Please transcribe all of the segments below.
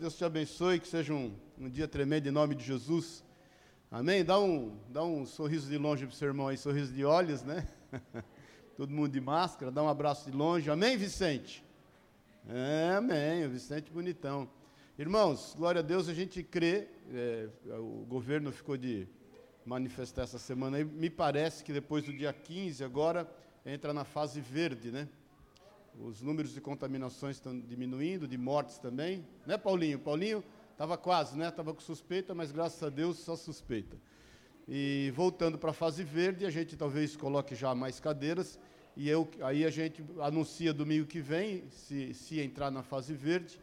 Deus te abençoe, que seja um, um dia tremendo em nome de Jesus. Amém? Dá um, dá um sorriso de longe para o seu irmão aí, sorriso de olhos, né? Todo mundo de máscara, dá um abraço de longe. Amém, Vicente? É, amém, o Vicente bonitão. Irmãos, glória a Deus, a gente crê, é, o governo ficou de manifestar essa semana aí, me parece que depois do dia 15 agora entra na fase verde, né? Os números de contaminações estão diminuindo, de mortes também. Né, Paulinho? Paulinho estava quase, né? Estava com suspeita, mas graças a Deus só suspeita. E voltando para a fase verde, a gente talvez coloque já mais cadeiras. E eu, aí a gente anuncia domingo que vem, se, se entrar na fase verde.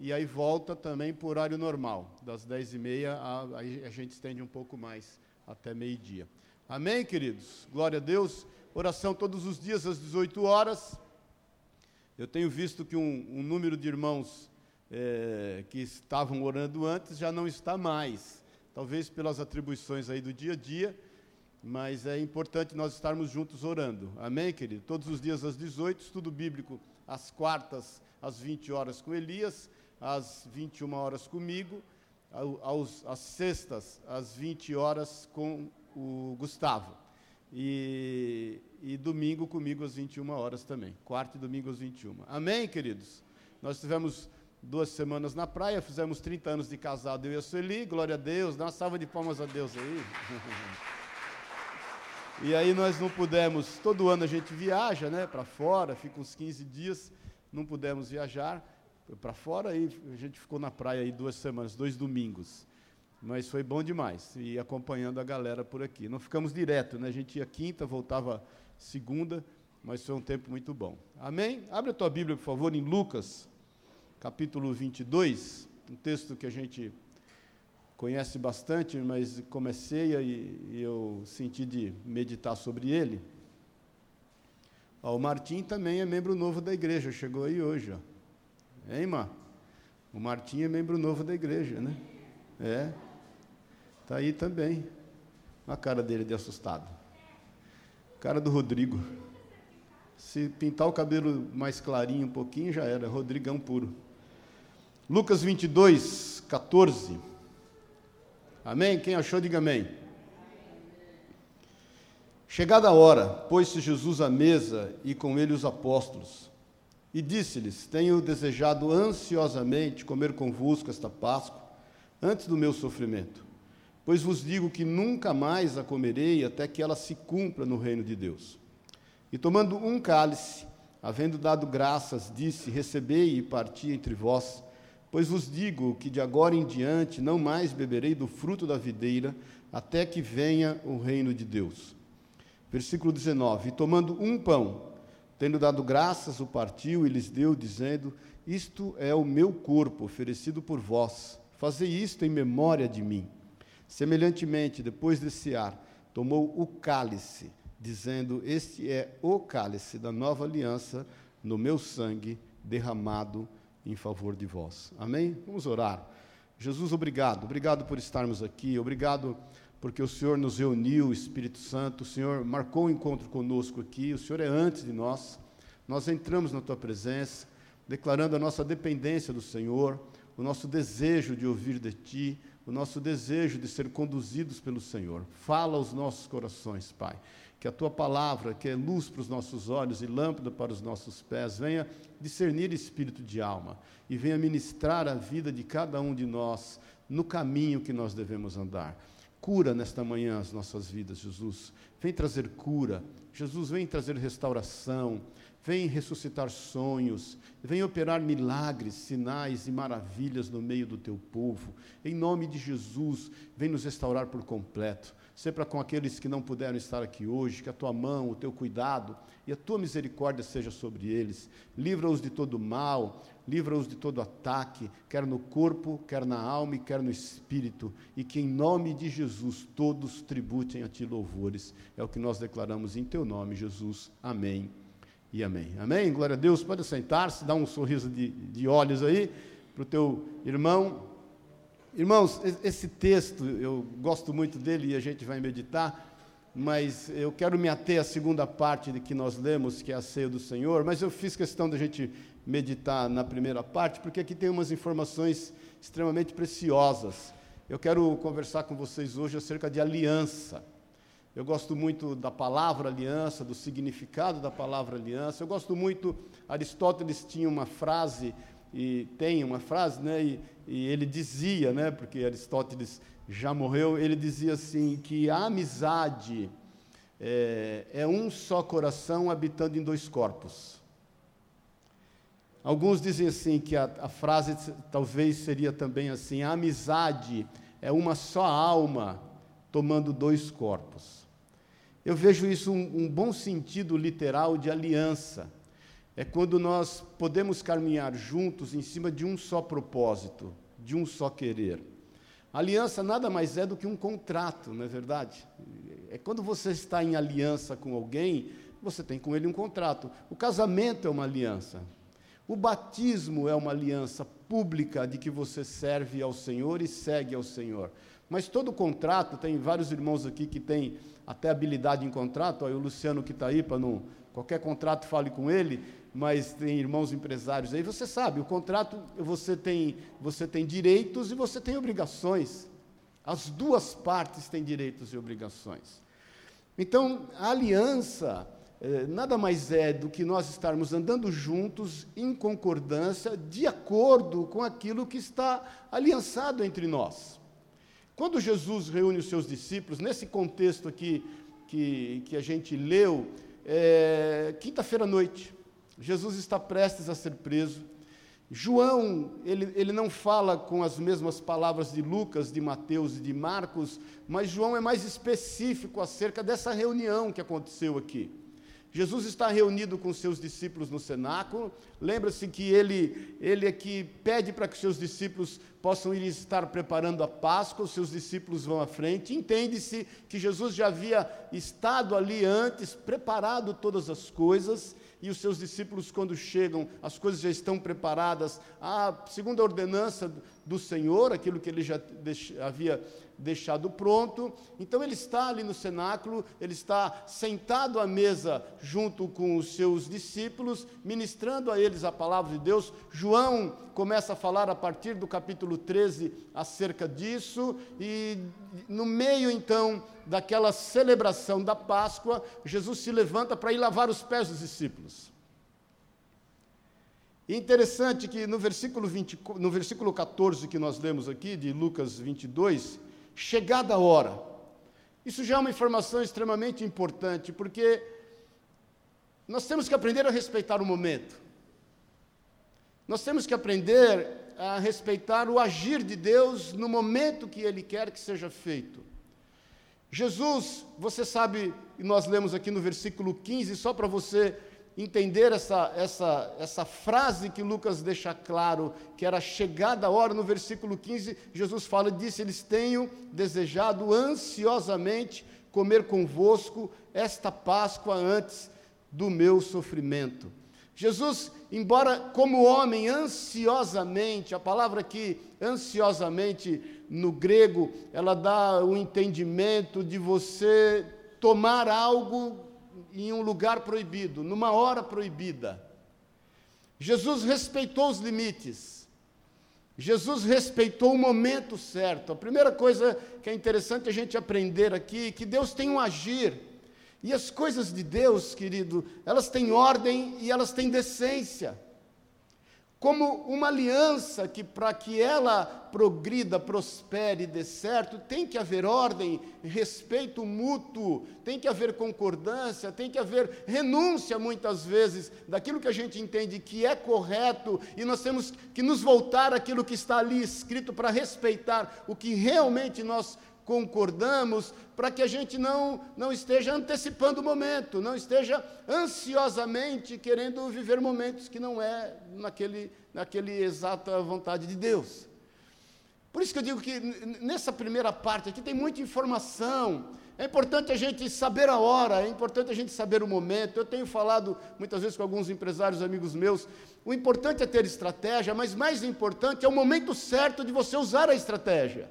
E aí volta também por horário normal, das 10h30, a, a gente estende um pouco mais até meio-dia. Amém, queridos? Glória a Deus. Oração todos os dias às 18 horas. Eu tenho visto que um, um número de irmãos é, que estavam orando antes já não está mais. Talvez pelas atribuições aí do dia a dia, mas é importante nós estarmos juntos orando. Amém, querido? Todos os dias às 18, estudo bíblico às quartas, às 20 horas com Elias, às 21 horas comigo, aos, às sextas, às 20 horas com o Gustavo. E, e domingo comigo às 21 horas também. Quarto e domingo às 21. Amém, queridos? Nós tivemos duas semanas na praia, fizemos 30 anos de casado, eu e a Sueli, glória a Deus, dá uma salva de palmas a Deus aí. e aí nós não pudemos, todo ano a gente viaja, né, para fora, fica uns 15 dias, não pudemos viajar para fora e a gente ficou na praia aí duas semanas, dois domingos. Mas foi bom demais, e acompanhando a galera por aqui. Não ficamos direto, né? A gente ia quinta, voltava segunda, mas foi um tempo muito bom. Amém? Abre a tua Bíblia, por favor, em Lucas, capítulo 22, um texto que a gente conhece bastante, mas comecei e, e eu senti de meditar sobre ele. Ó, o Martim também é membro novo da igreja, chegou aí hoje. Ó. Hein, irmã? O Martim é membro novo da igreja, né? É. Está aí também. A cara dele de assustado. Cara do Rodrigo. Se pintar o cabelo mais clarinho um pouquinho, já era. Rodrigão puro. Lucas 22, 14. Amém? Quem achou, diga amém. Chegada a hora, pôs-se Jesus à mesa e com ele os apóstolos. E disse-lhes: Tenho desejado ansiosamente comer convosco esta Páscoa, antes do meu sofrimento. Pois vos digo que nunca mais a comerei até que ela se cumpra no reino de Deus. E tomando um cálice, havendo dado graças, disse: Recebei e parti entre vós, pois vos digo que de agora em diante não mais beberei do fruto da videira, até que venha o reino de Deus. Versículo 19: E tomando um pão, tendo dado graças, o partiu e lhes deu, dizendo: Isto é o meu corpo oferecido por vós. Fazei isto em memória de mim. Semelhantemente, depois de cear, tomou o cálice, dizendo: Este é o cálice da nova aliança no meu sangue derramado em favor de vós. Amém? Vamos orar. Jesus, obrigado. Obrigado por estarmos aqui. Obrigado porque o Senhor nos reuniu, Espírito Santo. O Senhor marcou um encontro conosco aqui. O Senhor é antes de nós. Nós entramos na tua presença, declarando a nossa dependência do Senhor, o nosso desejo de ouvir de ti, o nosso desejo de ser conduzidos pelo Senhor. Fala aos nossos corações, Pai. Que a tua palavra, que é luz para os nossos olhos e lâmpada para os nossos pés, venha discernir espírito de alma e venha ministrar a vida de cada um de nós no caminho que nós devemos andar. Cura nesta manhã as nossas vidas, Jesus. Vem trazer cura. Jesus, vem trazer restauração vem ressuscitar sonhos, vem operar milagres, sinais e maravilhas no meio do teu povo. Em nome de Jesus, vem nos restaurar por completo. Sempre com aqueles que não puderam estar aqui hoje, que a tua mão, o teu cuidado e a tua misericórdia seja sobre eles. Livra-os de todo mal, livra-os de todo ataque, quer no corpo, quer na alma e quer no espírito, e que em nome de Jesus todos tributem a ti louvores. É o que nós declaramos em teu nome, Jesus. Amém e amém. Amém? Glória a Deus. Pode sentar-se, dá um sorriso de, de olhos aí para o teu irmão. Irmãos, esse texto, eu gosto muito dele e a gente vai meditar, mas eu quero me ater à segunda parte de que nós lemos, que é a ceia do Senhor, mas eu fiz questão da gente meditar na primeira parte, porque aqui tem umas informações extremamente preciosas. Eu quero conversar com vocês hoje acerca de aliança. Eu gosto muito da palavra aliança, do significado da palavra aliança. Eu gosto muito, Aristóteles tinha uma frase, e tem uma frase, né, e, e ele dizia, né, porque Aristóteles já morreu, ele dizia assim, que a amizade é, é um só coração habitando em dois corpos. Alguns dizem assim que a, a, frase talvez seria também assim: a amizade é uma só alma tomando dois corpos. Eu vejo isso um, um bom sentido literal de aliança. É quando nós podemos caminhar juntos em cima de um só propósito, de um só querer. aliança nada mais é do que um contrato, não é verdade? É quando você está em aliança com alguém, você tem com ele um contrato. O casamento é uma aliança. O batismo é uma aliança pública de que você serve ao Senhor e segue ao Senhor. Mas todo contrato, tem vários irmãos aqui que têm até habilidade em contrato, aí o Luciano que está aí, para não. Qualquer contrato fale com ele, mas tem irmãos empresários aí, você sabe, o contrato você tem, você tem direitos e você tem obrigações. As duas partes têm direitos e obrigações. Então, a aliança eh, nada mais é do que nós estarmos andando juntos em concordância, de acordo com aquilo que está aliançado entre nós. Quando Jesus reúne os seus discípulos, nesse contexto aqui que, que a gente leu, é, quinta-feira à noite, Jesus está prestes a ser preso. João, ele, ele não fala com as mesmas palavras de Lucas, de Mateus e de Marcos, mas João é mais específico acerca dessa reunião que aconteceu aqui. Jesus está reunido com seus discípulos no cenáculo. Lembra-se que ele, ele é que pede para que seus discípulos possam ir estar preparando a Páscoa, os seus discípulos vão à frente. Entende-se que Jesus já havia estado ali antes, preparado todas as coisas, e os seus discípulos, quando chegam, as coisas já estão preparadas, a, segundo a ordenança do Senhor, aquilo que ele já havia deixado pronto. Então ele está ali no cenáculo, ele está sentado à mesa junto com os seus discípulos, ministrando a eles a palavra de Deus. João começa a falar a partir do capítulo 13 acerca disso, e no meio então daquela celebração da Páscoa, Jesus se levanta para ir lavar os pés dos discípulos. Interessante que no versículo, 20, no versículo 14 que nós lemos aqui, de Lucas 22, chegada a hora. Isso já é uma informação extremamente importante, porque nós temos que aprender a respeitar o momento. Nós temos que aprender a respeitar o agir de Deus no momento que Ele quer que seja feito. Jesus, você sabe, e nós lemos aqui no versículo 15, só para você entender essa, essa, essa frase que Lucas deixa claro, que era chegada a hora, no versículo 15, Jesus fala, disse, eles tenho desejado ansiosamente comer convosco esta Páscoa antes do meu sofrimento. Jesus, embora como homem ansiosamente, a palavra aqui, ansiosamente, no grego, ela dá o entendimento de você tomar algo em um lugar proibido, numa hora proibida. Jesus respeitou os limites. Jesus respeitou o momento certo. A primeira coisa que é interessante a gente aprender aqui é que Deus tem um agir. E as coisas de Deus, querido, elas têm ordem e elas têm decência como uma aliança que, para que ela progrida, prospere e dê certo, tem que haver ordem, respeito mútuo, tem que haver concordância, tem que haver renúncia, muitas vezes, daquilo que a gente entende que é correto, e nós temos que nos voltar àquilo que está ali escrito para respeitar o que realmente nós concordamos, para que a gente não, não esteja antecipando o momento, não esteja ansiosamente querendo viver momentos que não é naquele, naquele exata vontade de Deus. Por isso que eu digo que nessa primeira parte aqui tem muita informação. É importante a gente saber a hora, é importante a gente saber o momento. Eu tenho falado muitas vezes com alguns empresários amigos meus, o importante é ter estratégia, mas mais importante é o momento certo de você usar a estratégia.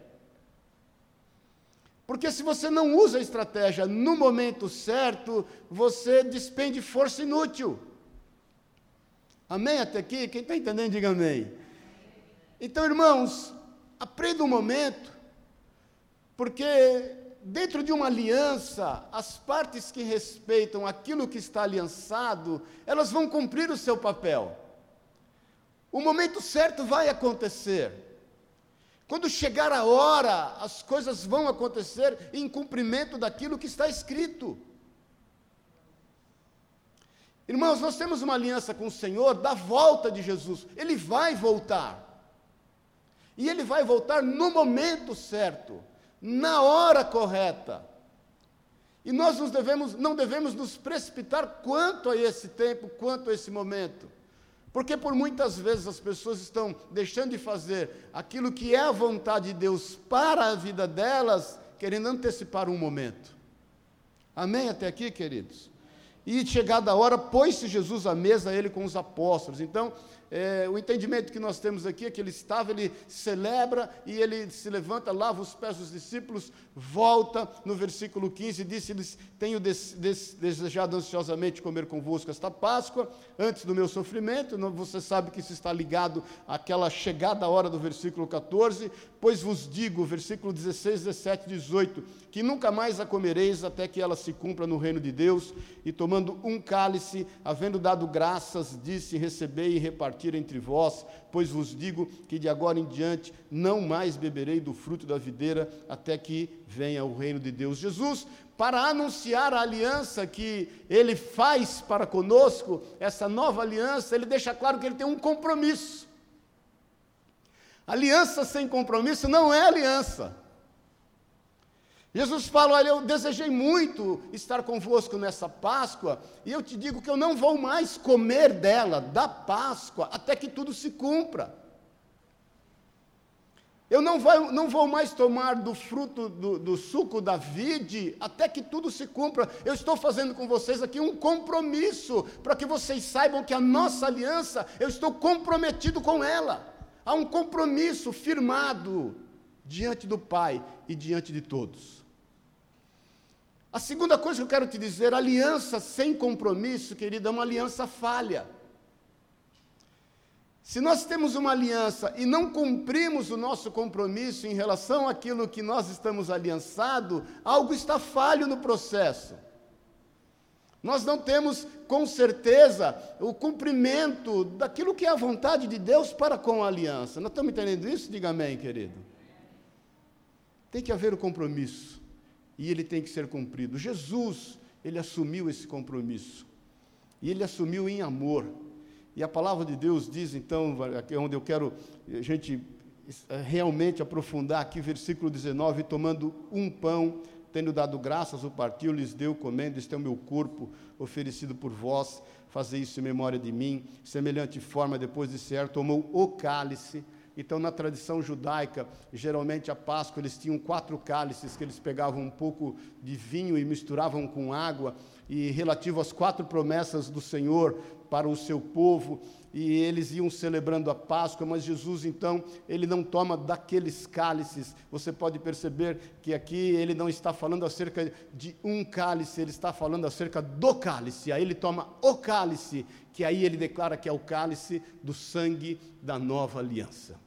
Porque se você não usa a estratégia no momento certo, você despende força inútil. Amém até aqui? Quem está entendendo, diga amém. Então, irmãos, aprenda um momento, porque dentro de uma aliança, as partes que respeitam aquilo que está aliançado, elas vão cumprir o seu papel. O momento certo vai acontecer. Quando chegar a hora, as coisas vão acontecer em cumprimento daquilo que está escrito. Irmãos, nós temos uma aliança com o Senhor da volta de Jesus. Ele vai voltar. E ele vai voltar no momento certo, na hora correta. E nós devemos, não devemos nos precipitar quanto a esse tempo, quanto a esse momento. Porque por muitas vezes as pessoas estão deixando de fazer aquilo que é a vontade de Deus para a vida delas, querendo antecipar um momento. Amém até aqui, queridos? E chegada a hora, pôs-se Jesus à mesa, ele com os apóstolos. Então, é, o entendimento que nós temos aqui é que ele estava, ele celebra e ele se levanta, lava os pés dos discípulos, volta no versículo 15 e disse-lhes: Tenho des, des, desejado ansiosamente comer convosco esta Páscoa, antes do meu sofrimento. Não, você sabe que isso está ligado àquela chegada hora do versículo 14. Pois vos digo, versículo 16, 17, 18, que nunca mais a comereis até que ela se cumpra no reino de Deus. E tomando um cálice, havendo dado graças, disse: Recebei e repartir entre vós, pois vos digo que de agora em diante não mais beberei do fruto da videira até que venha o reino de Deus. Jesus, para anunciar a aliança que ele faz para conosco, essa nova aliança, ele deixa claro que ele tem um compromisso. Aliança sem compromisso não é aliança. Jesus fala: Olha, eu desejei muito estar convosco nessa Páscoa, e eu te digo que eu não vou mais comer dela, da Páscoa, até que tudo se cumpra. Eu não vou, não vou mais tomar do fruto do, do suco da vide até que tudo se cumpra. Eu estou fazendo com vocês aqui um compromisso, para que vocês saibam que a nossa aliança, eu estou comprometido com ela. Há um compromisso firmado diante do Pai e diante de todos. A segunda coisa que eu quero te dizer, aliança sem compromisso, querida, é uma aliança falha. Se nós temos uma aliança e não cumprimos o nosso compromisso em relação àquilo que nós estamos aliançado, algo está falho no processo. Nós não temos com certeza o cumprimento daquilo que é a vontade de Deus para com a aliança. Nós estamos entendendo isso? Diga amém, querido. Tem que haver o compromisso e ele tem que ser cumprido. Jesus, ele assumiu esse compromisso e ele assumiu em amor. E a palavra de Deus diz, então, aqui é onde eu quero a gente eh, realmente aprofundar aqui, versículo 19: tomando um pão Tendo dado graças, o partiu, lhes deu, comendo, este é o meu corpo oferecido por vós, fazei isso em memória de mim. Semelhante forma, depois de ser, tomou o cálice. Então, na tradição judaica, geralmente a Páscoa, eles tinham quatro cálices que eles pegavam um pouco de vinho e misturavam com água, e relativo às quatro promessas do Senhor para o seu povo e eles iam celebrando a Páscoa, mas Jesus então, ele não toma daqueles cálices. Você pode perceber que aqui ele não está falando acerca de um cálice, ele está falando acerca do cálice. Aí ele toma o cálice, que aí ele declara que é o cálice do sangue da nova aliança.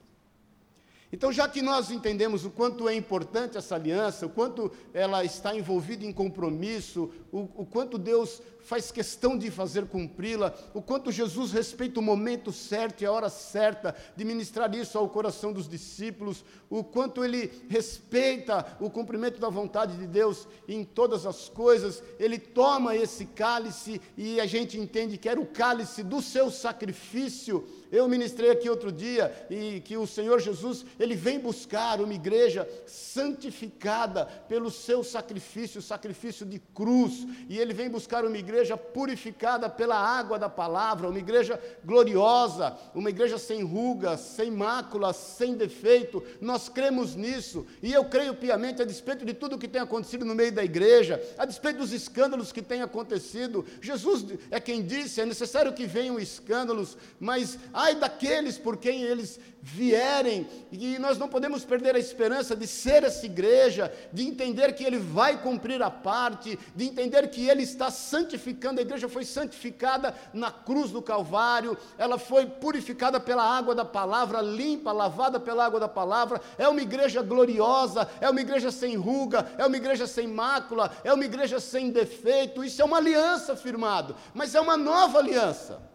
Então, já que nós entendemos o quanto é importante essa aliança, o quanto ela está envolvida em compromisso, o, o quanto Deus faz questão de fazer cumpri-la, o quanto Jesus respeita o momento certo e a hora certa de ministrar isso ao coração dos discípulos, o quanto ele respeita o cumprimento da vontade de Deus em todas as coisas, ele toma esse cálice e a gente entende que era o cálice do seu sacrifício. Eu ministrei aqui outro dia e que o Senhor Jesus, ele vem buscar uma igreja santificada pelo seu sacrifício, sacrifício de cruz, e ele vem buscar uma igreja igreja purificada pela água da palavra, uma igreja gloriosa, uma igreja sem rugas, sem máculas, sem defeito. Nós cremos nisso e eu creio piamente a despeito de tudo que tem acontecido no meio da igreja, a despeito dos escândalos que têm acontecido. Jesus é quem disse: é necessário que venham escândalos, mas ai daqueles por quem eles vierem, e nós não podemos perder a esperança de ser essa igreja, de entender que Ele vai cumprir a parte, de entender que Ele está santificando, a igreja foi santificada na cruz do Calvário, ela foi purificada pela água da palavra, limpa, lavada pela água da palavra, é uma igreja gloriosa, é uma igreja sem ruga, é uma igreja sem mácula, é uma igreja sem defeito, isso é uma aliança firmada, mas é uma nova aliança.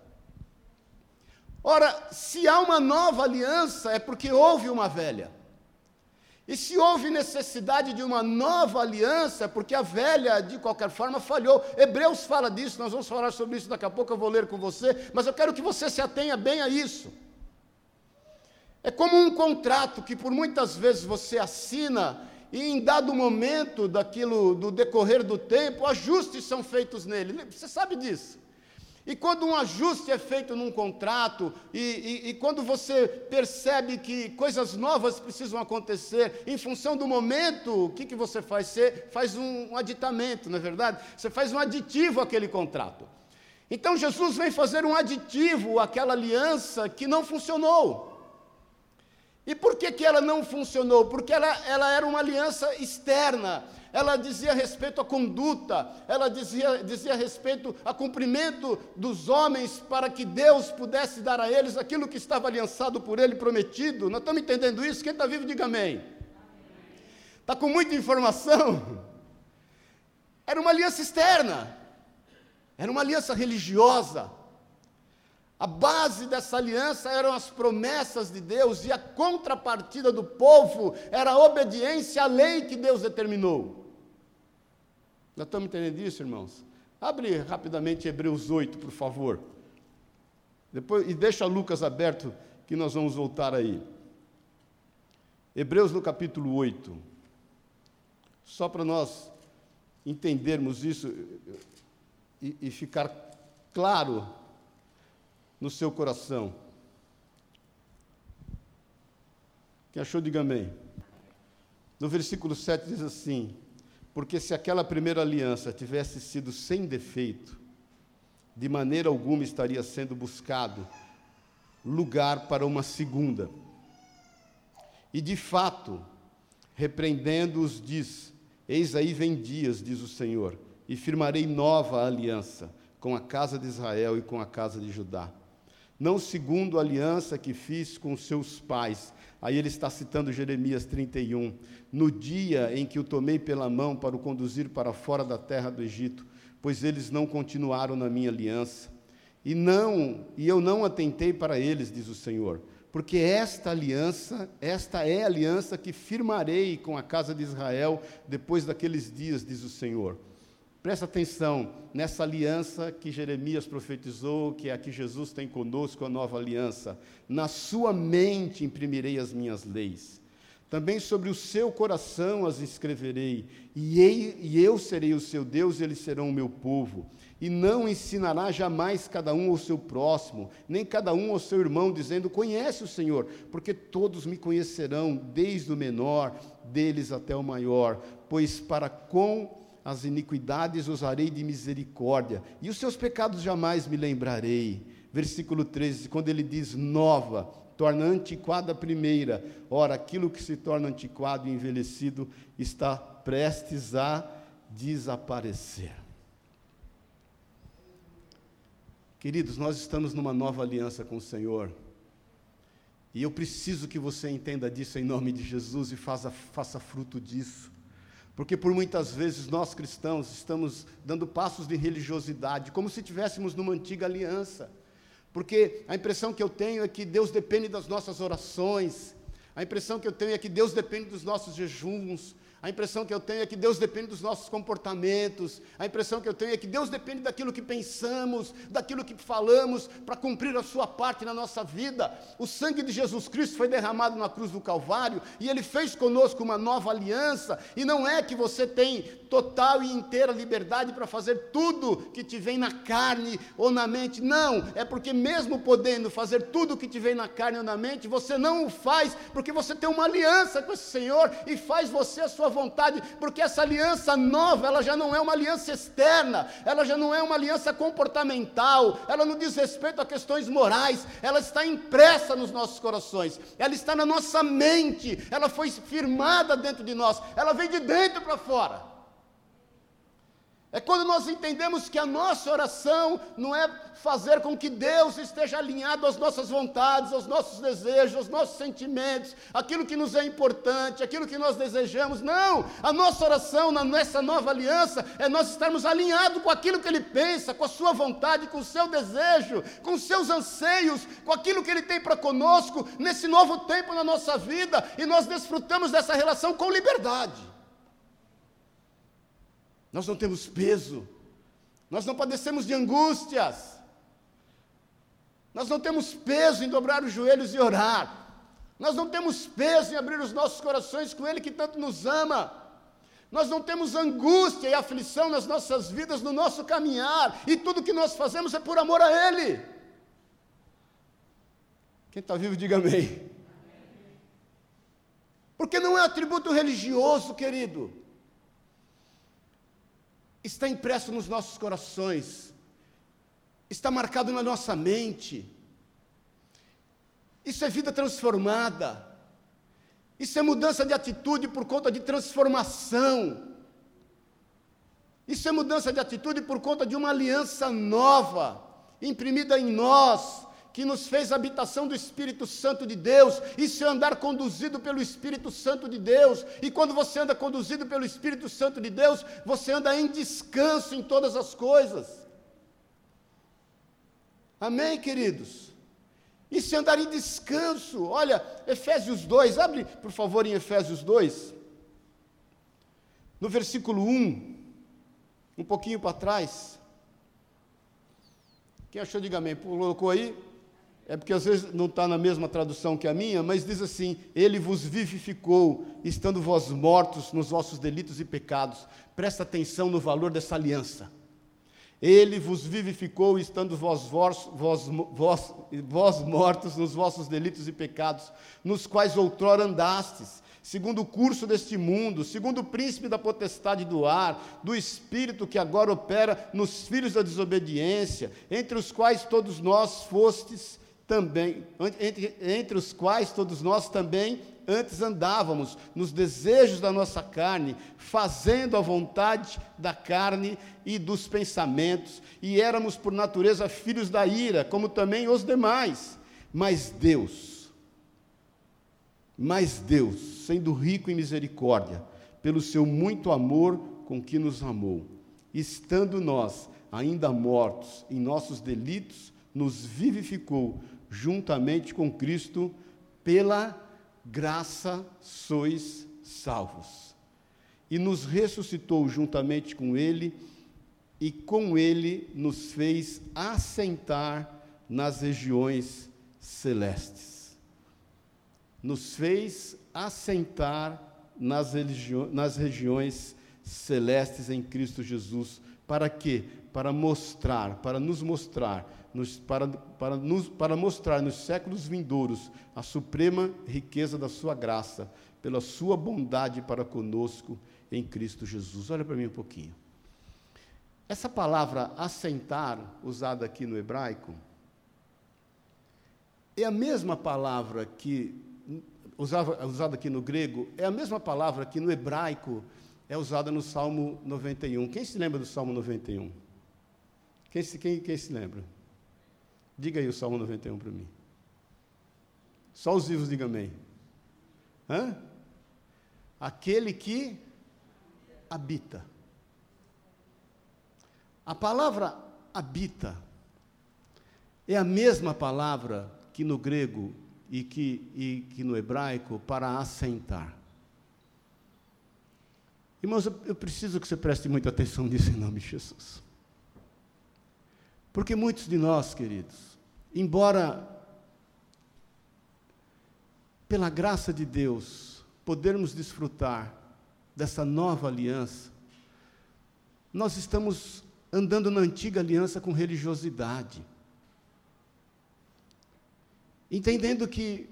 Ora, se há uma nova aliança, é porque houve uma velha. E se houve necessidade de uma nova aliança, é porque a velha, de qualquer forma, falhou. Hebreus fala disso, nós vamos falar sobre isso daqui a pouco, eu vou ler com você, mas eu quero que você se atenha bem a isso. É como um contrato que por muitas vezes você assina e em dado momento daquilo do decorrer do tempo, ajustes são feitos nele. Você sabe disso. E quando um ajuste é feito num contrato, e, e, e, quando você percebe que coisas novas precisam acontecer, em função do momento, o que, que você faz? Você faz um, aditamento, não é verdade? Você faz um aditivo àquele contrato. Então Jesus vem fazer um aditivo àquela aliança que não funcionou. E por que, que ela não funcionou? Porque ela, ela era uma aliança externa ela dizia respeito à conduta, ela dizia, dizia respeito a cumprimento dos homens para que Deus pudesse dar a eles aquilo que estava aliançado por ele, prometido. Nós estamos entendendo isso? Quem está vivo, diga amém. Está com muita informação? Era uma aliança externa, era uma aliança religiosa. A base dessa aliança eram as promessas de Deus e a contrapartida do povo era a obediência à lei que Deus determinou. Nós estamos entendendo isso, irmãos? Abre rapidamente Hebreus 8, por favor. Depois, e deixa Lucas aberto, que nós vamos voltar aí. Hebreus no capítulo 8. Só para nós entendermos isso e, e ficar claro no seu coração. Quem achou, diga amém. No versículo 7 diz assim: porque se aquela primeira aliança tivesse sido sem defeito, de maneira alguma estaria sendo buscado lugar para uma segunda. E de fato, repreendendo-os, diz: Eis aí vem dias, diz o Senhor, e firmarei nova aliança com a casa de Israel e com a casa de Judá. Não segundo a aliança que fiz com seus pais, Aí ele está citando Jeremias 31. No dia em que o tomei pela mão para o conduzir para fora da terra do Egito, pois eles não continuaram na minha aliança. E não, e eu não atentei para eles, diz o Senhor, porque esta aliança, esta é a aliança que firmarei com a casa de Israel depois daqueles dias, diz o Senhor Presta atenção nessa aliança que Jeremias profetizou, que é a que Jesus tem conosco, a nova aliança. Na sua mente imprimirei as minhas leis. Também sobre o seu coração as escreverei, e eu serei o seu Deus, e eles serão o meu povo. E não ensinará jamais cada um ao seu próximo, nem cada um ao seu irmão, dizendo: Conhece o Senhor, porque todos me conhecerão, desde o menor deles até o maior, pois para com as iniquidades usarei de misericórdia, e os seus pecados jamais me lembrarei. Versículo 13, quando ele diz nova, torna antiquada a primeira, ora, aquilo que se torna antiquado e envelhecido está prestes a desaparecer. Queridos, nós estamos numa nova aliança com o Senhor. E eu preciso que você entenda disso em nome de Jesus e faça, faça fruto disso. Porque por muitas vezes nós cristãos estamos dando passos de religiosidade, como se estivéssemos numa antiga aliança. Porque a impressão que eu tenho é que Deus depende das nossas orações, a impressão que eu tenho é que Deus depende dos nossos jejuns, a impressão que eu tenho é que Deus depende dos nossos comportamentos. A impressão que eu tenho é que Deus depende daquilo que pensamos, daquilo que falamos, para cumprir a sua parte na nossa vida. O sangue de Jesus Cristo foi derramado na cruz do Calvário e ele fez conosco uma nova aliança. E não é que você tem total e inteira liberdade para fazer tudo que te vem na carne ou na mente. Não, é porque mesmo podendo fazer tudo que te vem na carne ou na mente, você não o faz porque você tem uma aliança com esse Senhor e faz você a sua vontade, porque essa aliança nova, ela já não é uma aliança externa, ela já não é uma aliança comportamental, ela não diz respeito a questões morais, ela está impressa nos nossos corações, ela está na nossa mente, ela foi firmada dentro de nós, ela vem de dentro para fora. É quando nós entendemos que a nossa oração não é fazer com que Deus esteja alinhado às nossas vontades, aos nossos desejos, aos nossos sentimentos, aquilo que nos é importante, aquilo que nós desejamos. Não! A nossa oração nessa nova aliança é nós estarmos alinhados com aquilo que Ele pensa, com a Sua vontade, com o seu desejo, com os seus anseios, com aquilo que Ele tem para conosco nesse novo tempo na nossa vida e nós desfrutamos dessa relação com liberdade. Nós não temos peso, nós não padecemos de angústias, nós não temos peso em dobrar os joelhos e orar, nós não temos peso em abrir os nossos corações com Ele que tanto nos ama. Nós não temos angústia e aflição nas nossas vidas, no nosso caminhar, e tudo que nós fazemos é por amor a Ele. Quem está vivo, diga amém. Porque não é atributo religioso, querido está impresso nos nossos corações, está marcado na nossa mente. Isso é vida transformada. Isso é mudança de atitude por conta de transformação. Isso é mudança de atitude por conta de uma aliança nova, imprimida em nós, que nos fez habitação do Espírito Santo de Deus, e se andar conduzido pelo Espírito Santo de Deus, e quando você anda conduzido pelo Espírito Santo de Deus, você anda em descanso em todas as coisas. Amém, queridos? E se andar em descanso, olha, Efésios 2, abre por favor em Efésios 2, no versículo 1, um pouquinho para trás. Quem achou, diga amém. Colocou aí? É porque às vezes não está na mesma tradução que a minha, mas diz assim: Ele vos vivificou, estando vós mortos nos vossos delitos e pecados. Presta atenção no valor dessa aliança. Ele vos vivificou, estando vós, vós, vós, vós, vós mortos nos vossos delitos e pecados, nos quais outrora andastes, segundo o curso deste mundo, segundo o príncipe da potestade do ar, do espírito que agora opera nos filhos da desobediência, entre os quais todos nós fostes também, entre, entre os quais todos nós também antes andávamos nos desejos da nossa carne, fazendo a vontade da carne e dos pensamentos, e éramos por natureza filhos da ira, como também os demais. Mas Deus, mas Deus, sendo rico em misericórdia, pelo seu muito amor com que nos amou, estando nós ainda mortos em nossos delitos, nos vivificou juntamente com Cristo, pela graça sois salvos. E nos ressuscitou juntamente com Ele, e com Ele nos fez assentar nas regiões celestes. Nos fez assentar nas, nas regiões celestes em Cristo Jesus. Para quê? Para mostrar, para nos mostrar nos, para, para, nos, para mostrar nos séculos vindouros a suprema riqueza da sua graça, pela sua bondade para conosco em Cristo Jesus. Olha para mim um pouquinho. Essa palavra assentar, usada aqui no hebraico, é a mesma palavra que, usava, usada aqui no grego, é a mesma palavra que no hebraico é usada no Salmo 91. Quem se lembra do Salmo 91? Quem se, quem, quem se lembra? Diga aí o Salmo 91 para mim. Só os vivos digam amém. Hã? Aquele que habita. A palavra habita é a mesma palavra que no grego e que, e que no hebraico para assentar. Irmãos, eu, eu preciso que você preste muita atenção nisso em nome de Jesus. Porque muitos de nós, queridos, embora pela graça de Deus podermos desfrutar dessa nova aliança, nós estamos andando na antiga aliança com religiosidade. Entendendo que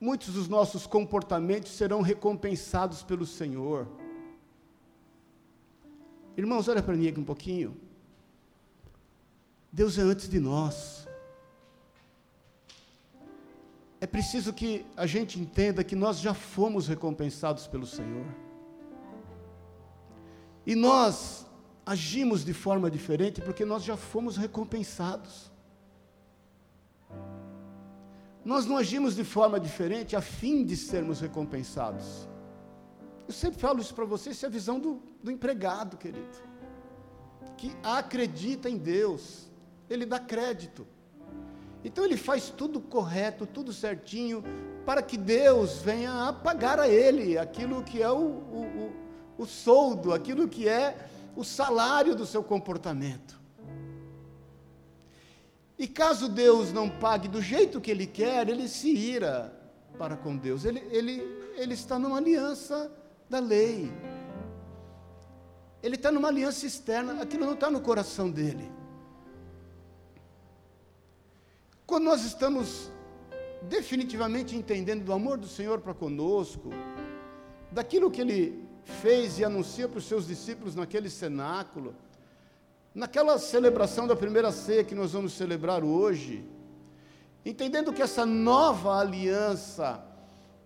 muitos dos nossos comportamentos serão recompensados pelo Senhor. Irmãos, olha para mim aqui um pouquinho. Deus é antes de nós. É preciso que a gente entenda que nós já fomos recompensados pelo Senhor. E nós agimos de forma diferente porque nós já fomos recompensados. Nós não agimos de forma diferente a fim de sermos recompensados. Eu sempre falo isso para você, isso é a visão do, do empregado, querido. Que acredita em Deus, ele dá crédito. Então ele faz tudo correto, tudo certinho, para que Deus venha a pagar a ele aquilo que é o, o, o, o soldo, aquilo que é o salário do seu comportamento. E caso Deus não pague do jeito que Ele quer, ele se ira para com Deus. Ele, ele, ele está numa aliança da lei. Ele está numa aliança externa, aquilo não está no coração dele. Quando nós estamos definitivamente entendendo do amor do Senhor para conosco, daquilo que Ele fez e anuncia para os seus discípulos naquele cenáculo, naquela celebração da primeira ceia que nós vamos celebrar hoje, entendendo que essa nova aliança,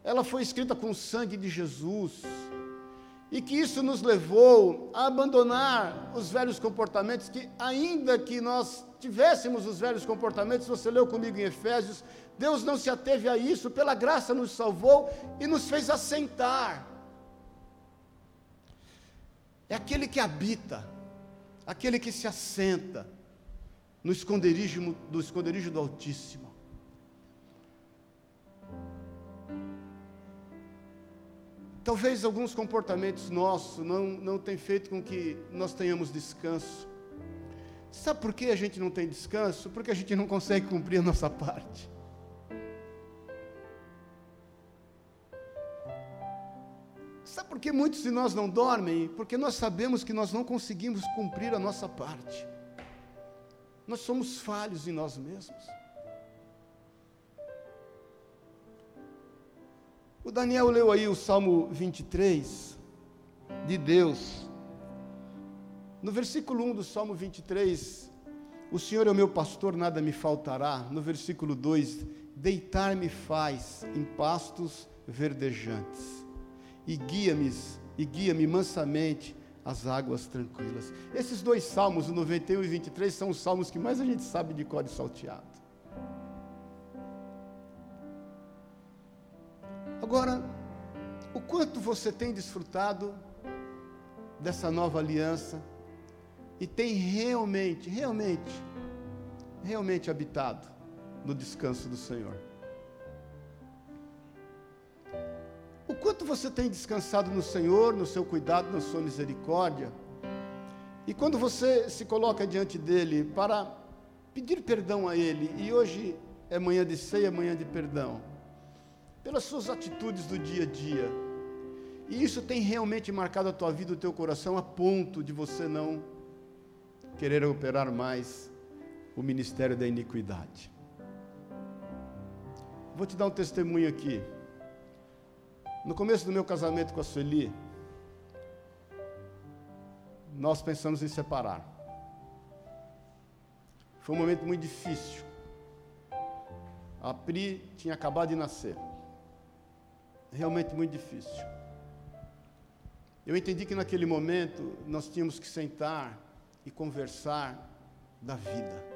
ela foi escrita com o sangue de Jesus, e que isso nos levou a abandonar os velhos comportamentos, que ainda que nós tivéssemos os velhos comportamentos, você leu comigo em Efésios, Deus não se ateve a isso, pela graça nos salvou e nos fez assentar é aquele que habita, aquele que se assenta no esconderijo do esconderijo do Altíssimo. Talvez alguns comportamentos nossos não, não tenham feito com que nós tenhamos descanso. Sabe por que a gente não tem descanso? Porque a gente não consegue cumprir a nossa parte. Sabe por que muitos de nós não dormem? Porque nós sabemos que nós não conseguimos cumprir a nossa parte. Nós somos falhos em nós mesmos. O Daniel leu aí o Salmo 23 de Deus. No versículo 1 do Salmo 23, o Senhor é o meu pastor, nada me faltará. No versículo 2, deitar-me faz em pastos verdejantes e guia-me e guia-me mansamente às águas tranquilas. Esses dois salmos, o 91 e 23, são os salmos que mais a gente sabe de código salteado. Agora, o quanto você tem desfrutado dessa nova aliança e tem realmente, realmente, realmente habitado no descanso do Senhor? O quanto você tem descansado no Senhor, no seu cuidado, na sua misericórdia? E quando você se coloca diante dele para pedir perdão a ele, e hoje é manhã de ceia, manhã de perdão, pelas suas atitudes do dia a dia, e isso tem realmente marcado a tua vida, o teu coração, a ponto de você não querer operar mais o ministério da iniquidade. Vou te dar um testemunho aqui. No começo do meu casamento com a Sueli, nós pensamos em separar. Foi um momento muito difícil. A Pri tinha acabado de nascer. Realmente muito difícil. Eu entendi que naquele momento nós tínhamos que sentar e conversar da vida.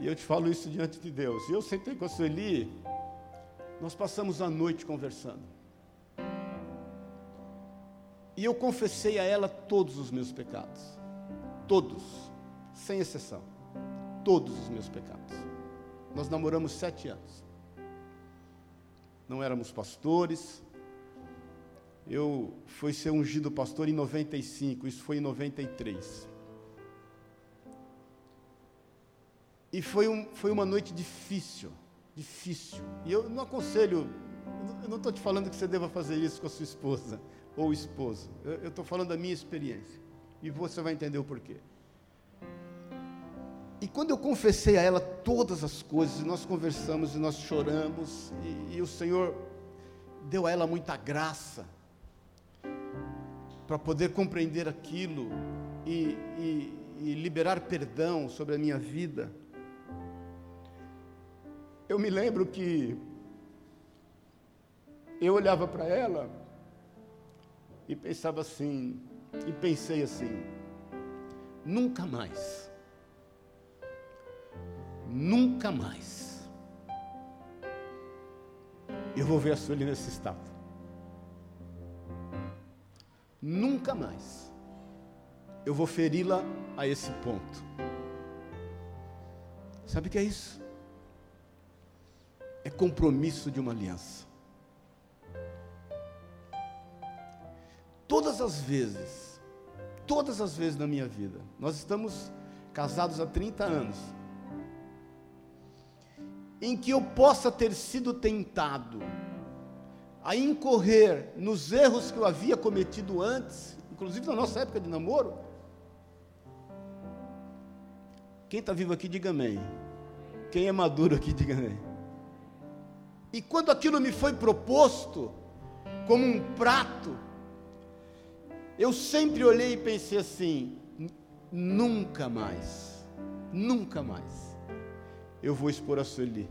E eu te falo isso diante de Deus. Eu sentei com a Sueli nós passamos a noite conversando. E eu confessei a ela todos os meus pecados. Todos, sem exceção. Todos os meus pecados. Nós namoramos sete anos. Não éramos pastores. Eu fui ser ungido pastor em 95, isso foi em 93. E foi, um, foi uma noite difícil difícil. E eu não aconselho, eu não estou te falando que você deva fazer isso com a sua esposa ou esposo. Eu estou falando da minha experiência. E você vai entender o porquê. E quando eu confessei a ela todas as coisas, e nós conversamos e nós choramos, e, e o Senhor deu a ela muita graça para poder compreender aquilo e, e, e liberar perdão sobre a minha vida. Eu me lembro que eu olhava para ela e pensava assim, e pensei assim: nunca mais, nunca mais eu vou ver a Sueli nesse estado. Nunca mais eu vou feri-la a esse ponto. Sabe o que é isso? É compromisso de uma aliança. Todas as vezes, todas as vezes na minha vida, nós estamos casados há 30 anos, em que eu possa ter sido tentado a incorrer nos erros que eu havia cometido antes, inclusive na nossa época de namoro. Quem está vivo aqui, diga amém. Quem é maduro aqui, diga amém. E quando aquilo me foi proposto, como um prato, eu sempre olhei e pensei assim: nunca mais, nunca mais, eu vou expor a Sueli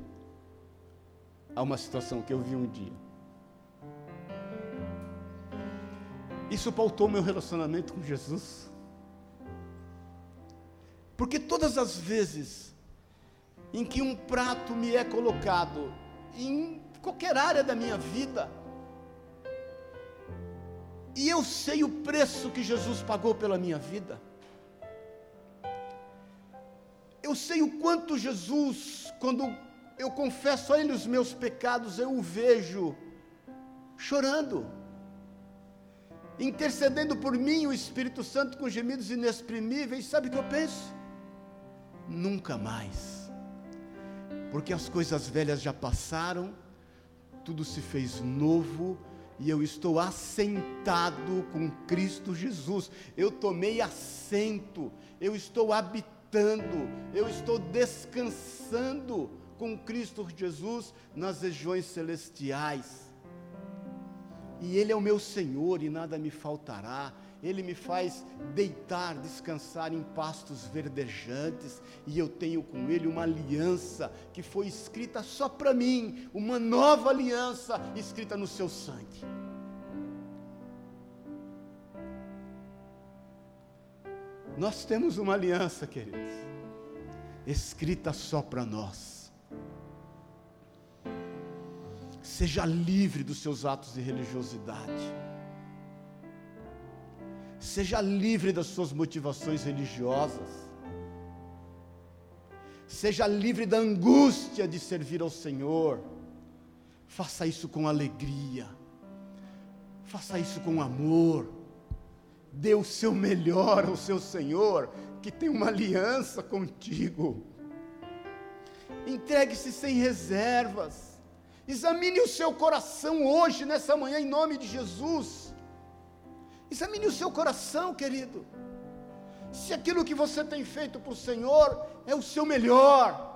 a uma situação que eu vi um dia. Isso pautou meu relacionamento com Jesus. Porque todas as vezes em que um prato me é colocado em qualquer área da minha vida, e eu sei o preço que Jesus pagou pela minha vida, eu sei o quanto Jesus, quando eu confesso a Ele os meus pecados, eu o vejo chorando, intercedendo por mim, o Espírito Santo com gemidos inexprimíveis, sabe o que eu penso? Nunca mais, porque as coisas velhas já passaram, tudo se fez novo, e eu estou assentado com Cristo Jesus. Eu tomei assento, eu estou habitando, eu estou descansando com Cristo Jesus nas regiões celestiais. E Ele é o meu Senhor e nada me faltará. Ele me faz deitar, descansar em pastos verdejantes, e eu tenho com Ele uma aliança que foi escrita só para mim, uma nova aliança escrita no seu sangue. Nós temos uma aliança, queridos, escrita só para nós. Seja livre dos seus atos de religiosidade. Seja livre das suas motivações religiosas. Seja livre da angústia de servir ao Senhor. Faça isso com alegria. Faça isso com amor. Dê o seu melhor ao seu Senhor, que tem uma aliança contigo. Entregue-se sem reservas. Examine o seu coração hoje, nessa manhã, em nome de Jesus. Examine o seu coração, querido. Se aquilo que você tem feito para o Senhor é o seu melhor.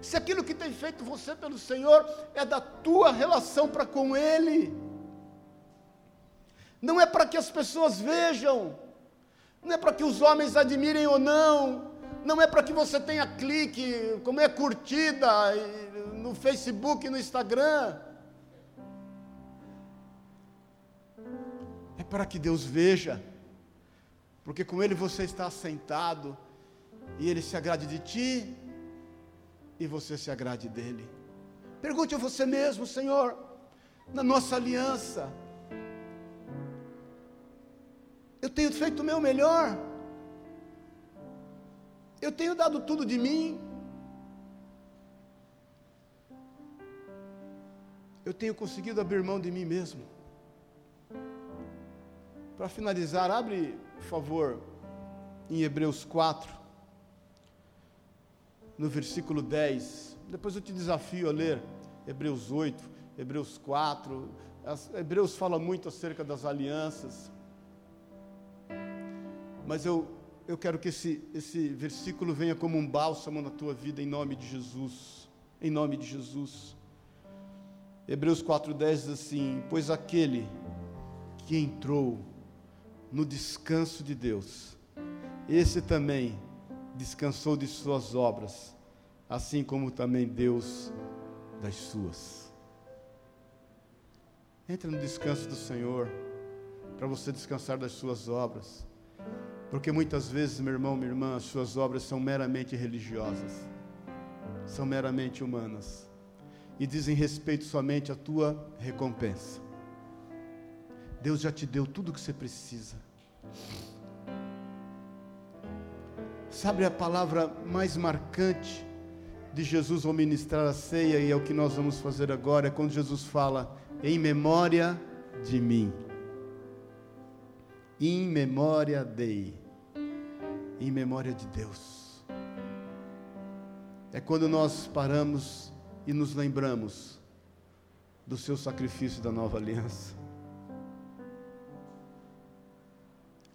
Se aquilo que tem feito você pelo Senhor é da tua relação para com Ele. Não é para que as pessoas vejam, não é para que os homens admirem ou não, não é para que você tenha clique, como é curtida no Facebook no Instagram. para que Deus veja, porque com Ele você está assentado, e Ele se agrade de ti, e você se agrade dele. Pergunte a você mesmo, Senhor, na nossa aliança, eu tenho feito o meu melhor, eu tenho dado tudo de mim, eu tenho conseguido abrir mão de mim mesmo. Para finalizar, abre, por favor, em Hebreus 4, no versículo 10. Depois eu te desafio a ler Hebreus 8, Hebreus 4. As, Hebreus fala muito acerca das alianças. Mas eu eu quero que esse, esse versículo venha como um bálsamo na tua vida, em nome de Jesus. Em nome de Jesus. Hebreus 4,10 diz assim: Pois aquele que entrou no descanso de Deus, esse também descansou de suas obras, assim como também Deus das suas. Entre no descanso do Senhor, para você descansar das suas obras, porque muitas vezes, meu irmão, minha irmã, as suas obras são meramente religiosas, são meramente humanas, e dizem respeito somente à tua recompensa. Deus já te deu tudo o que você precisa. Sabe a palavra mais marcante de Jesus ao ministrar a ceia, e é o que nós vamos fazer agora, é quando Jesus fala, em memória de mim. Em memória de, em memória de Deus. É quando nós paramos e nos lembramos do seu sacrifício da nova aliança.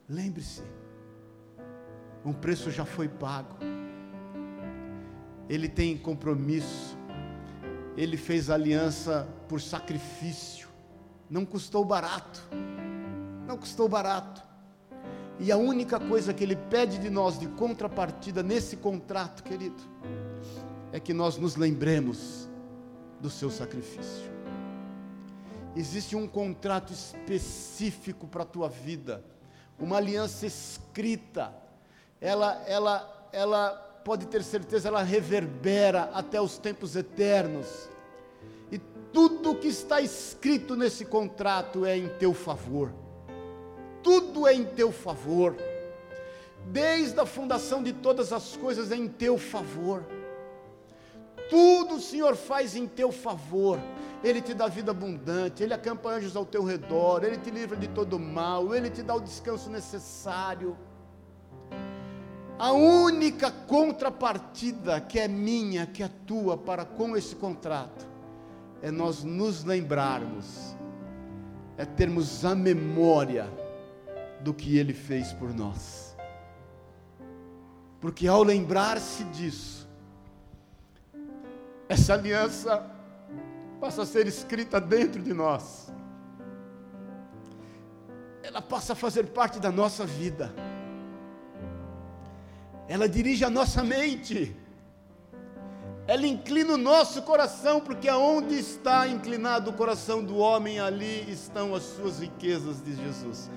Lembre-se, um preço já foi pago. Ele tem compromisso. Ele fez aliança por sacrifício. Não custou barato. Não custou barato. E a única coisa que ele pede de nós de contrapartida nesse contrato, querido, é que nós nos lembremos do seu sacrifício. Existe um contrato específico para a tua vida uma aliança escrita, ela, ela, ela pode ter certeza, ela reverbera até os tempos eternos. E tudo que está escrito nesse contrato é em teu favor. Tudo é em teu favor. Desde a fundação de todas as coisas é em teu favor. Tudo o Senhor faz em teu favor. Ele te dá vida abundante, Ele acampa anjos ao teu redor, Ele te livra de todo mal, Ele te dá o descanso necessário. A única contrapartida que é minha, que é tua para com esse contrato, é nós nos lembrarmos, é termos a memória do que Ele fez por nós. Porque ao lembrar-se disso, essa aliança passa a ser escrita dentro de nós. Ela passa a fazer parte da nossa vida. Ela dirige a nossa mente. Ela inclina o nosso coração, porque aonde está inclinado o coração do homem, ali estão as suas riquezas, diz Jesus.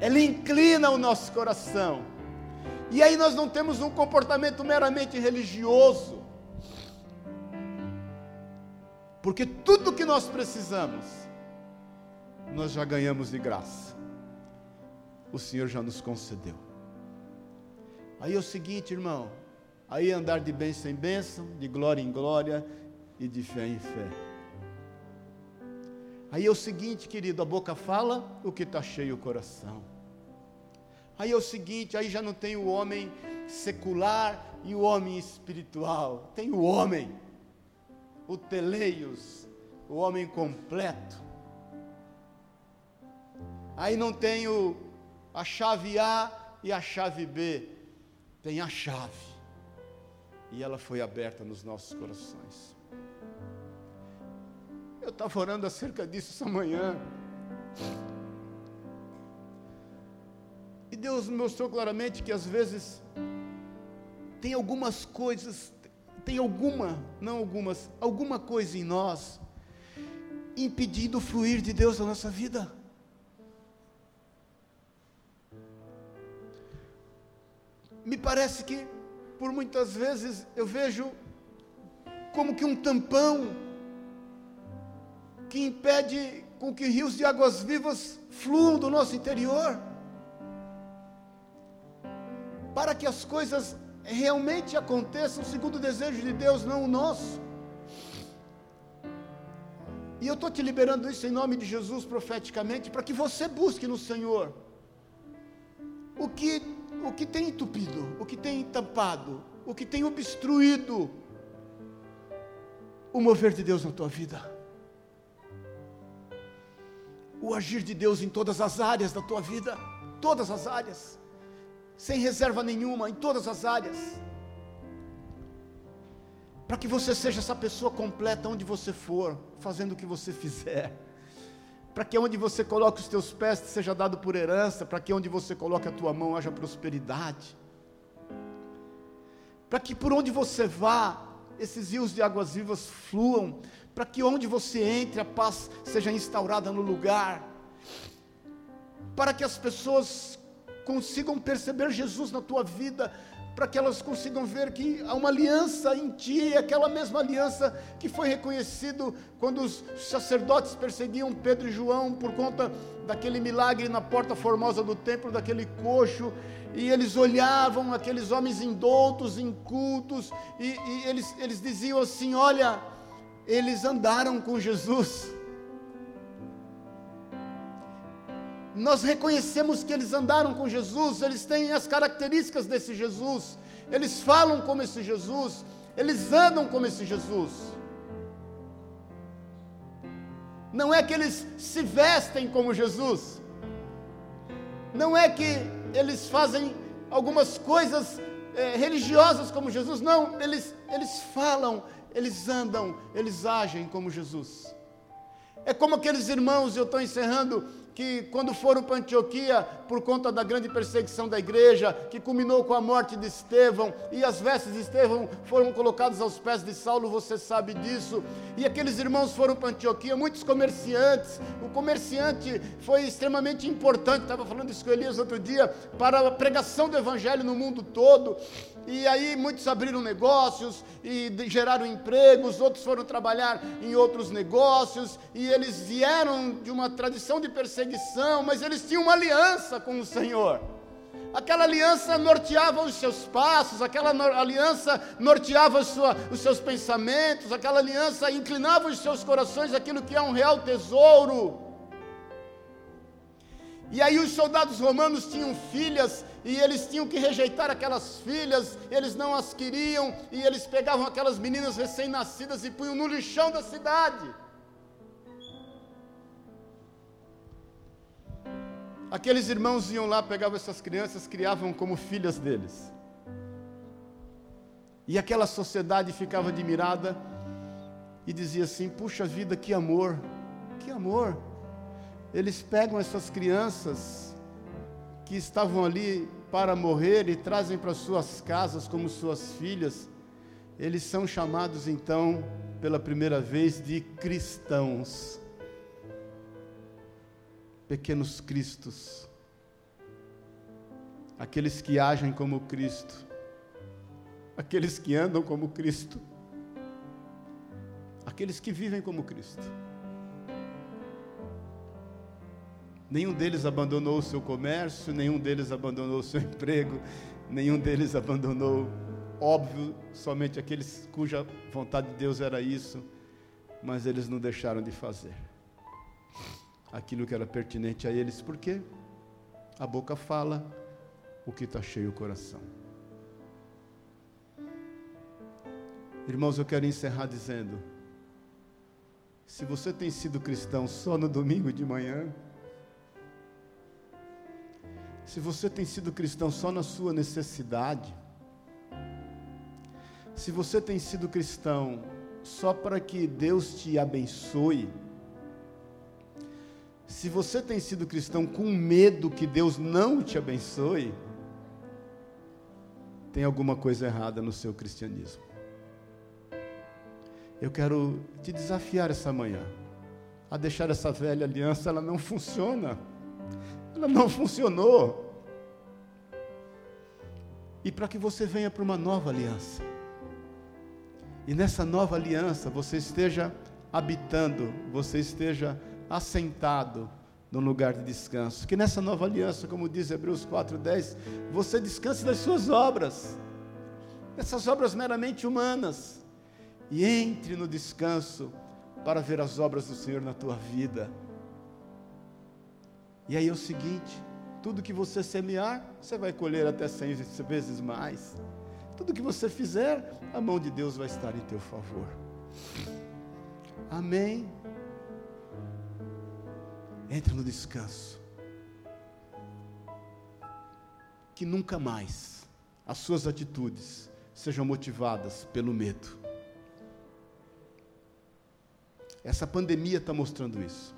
Ela inclina o nosso coração. E aí nós não temos um comportamento meramente religioso porque tudo que nós precisamos, nós já ganhamos de graça. O Senhor já nos concedeu. Aí é o seguinte, irmão, aí andar de bênção em bênção, de glória em glória e de fé em fé. Aí é o seguinte, querido, a boca fala o que está cheio o coração. Aí é o seguinte, aí já não tem o homem secular e o homem espiritual, tem o homem o teleios, o homem completo. Aí não tem o, a chave A e a chave B, tem a chave. E ela foi aberta nos nossos corações. Eu estava orando acerca disso essa manhã. E Deus mostrou claramente que às vezes tem algumas coisas tem alguma, não algumas, alguma coisa em nós impedindo o fluir de Deus na nossa vida. Me parece que, por muitas vezes, eu vejo como que um tampão que impede com que rios de águas vivas fluam do nosso interior, para que as coisas realmente aconteçam segundo o desejo de Deus, não o nosso. E eu estou te liberando isso em nome de Jesus profeticamente, para que você busque no Senhor o que, o que tem entupido, o que tem tampado, o que tem obstruído o mover de Deus na tua vida. O agir de Deus em todas as áreas da tua vida, todas as áreas sem reserva nenhuma, em todas as áreas. Para que você seja essa pessoa completa onde você for, fazendo o que você fizer. Para que onde você coloque os teus pés seja dado por herança, para que onde você coloque a tua mão haja prosperidade. Para que por onde você vá, esses rios de águas vivas fluam, para que onde você entre a paz seja instaurada no lugar, para que as pessoas consigam perceber Jesus na tua vida, para que elas consigam ver que há uma aliança em ti, aquela mesma aliança que foi reconhecido quando os sacerdotes perseguiam Pedro e João por conta daquele milagre na porta formosa do templo, daquele coxo, e eles olhavam aqueles homens indoutos, incultos, e, e eles, eles diziam assim: Olha, eles andaram com Jesus. nós reconhecemos que eles andaram com Jesus, eles têm as características desse Jesus, eles falam como esse Jesus, eles andam como esse Jesus. Não é que eles se vestem como Jesus, não é que eles fazem algumas coisas é, religiosas como Jesus, não, eles, eles falam, eles andam, eles agem como Jesus. É como aqueles irmãos, eu estou encerrando, que quando foram para Antioquia, por conta da grande perseguição da igreja, que culminou com a morte de Estevão, e as vestes de Estevão foram colocadas aos pés de Saulo, você sabe disso. E aqueles irmãos foram para Antioquia, muitos comerciantes. O comerciante foi extremamente importante, estava falando isso com Elias outro dia, para a pregação do evangelho no mundo todo. E aí muitos abriram negócios e geraram empregos, outros foram trabalhar em outros negócios, e eles vieram de uma tradição de perseguição, mas eles tinham uma aliança com o Senhor. Aquela aliança norteava os seus passos, aquela aliança norteava sua, os seus pensamentos, aquela aliança inclinava os seus corações aquilo que é um real tesouro. E aí os soldados romanos tinham filhas e eles tinham que rejeitar aquelas filhas, eles não as queriam e eles pegavam aquelas meninas recém-nascidas e punham no lixão da cidade. Aqueles irmãos iam lá, pegavam essas crianças, criavam como filhas deles. E aquela sociedade ficava admirada e dizia assim: puxa vida, que amor, que amor eles pegam essas crianças que estavam ali para morrer e trazem para suas casas como suas filhas. Eles são chamados então, pela primeira vez, de cristãos. Pequenos cristos. Aqueles que agem como Cristo. Aqueles que andam como Cristo. Aqueles que vivem como Cristo. Nenhum deles abandonou o seu comércio, nenhum deles abandonou o seu emprego, nenhum deles abandonou, óbvio, somente aqueles cuja vontade de Deus era isso, mas eles não deixaram de fazer aquilo que era pertinente a eles, porque a boca fala o que está cheio o coração. Irmãos, eu quero encerrar dizendo: se você tem sido cristão só no domingo de manhã, se você tem sido cristão só na sua necessidade, se você tem sido cristão só para que Deus te abençoe, se você tem sido cristão com medo que Deus não te abençoe, tem alguma coisa errada no seu cristianismo. Eu quero te desafiar essa manhã a deixar essa velha aliança, ela não funciona. Ela não funcionou. E para que você venha para uma nova aliança. E nessa nova aliança você esteja habitando, você esteja assentado no lugar de descanso. Que nessa nova aliança, como diz Hebreus 4:10, você descanse das suas obras. Essas obras meramente humanas. E entre no descanso para ver as obras do Senhor na tua vida. E aí é o seguinte: tudo que você semear, você vai colher até cem vezes mais. Tudo que você fizer, a mão de Deus vai estar em teu favor. Amém. Entre no descanso. que nunca mais as suas atitudes sejam motivadas pelo medo. Essa pandemia está mostrando isso.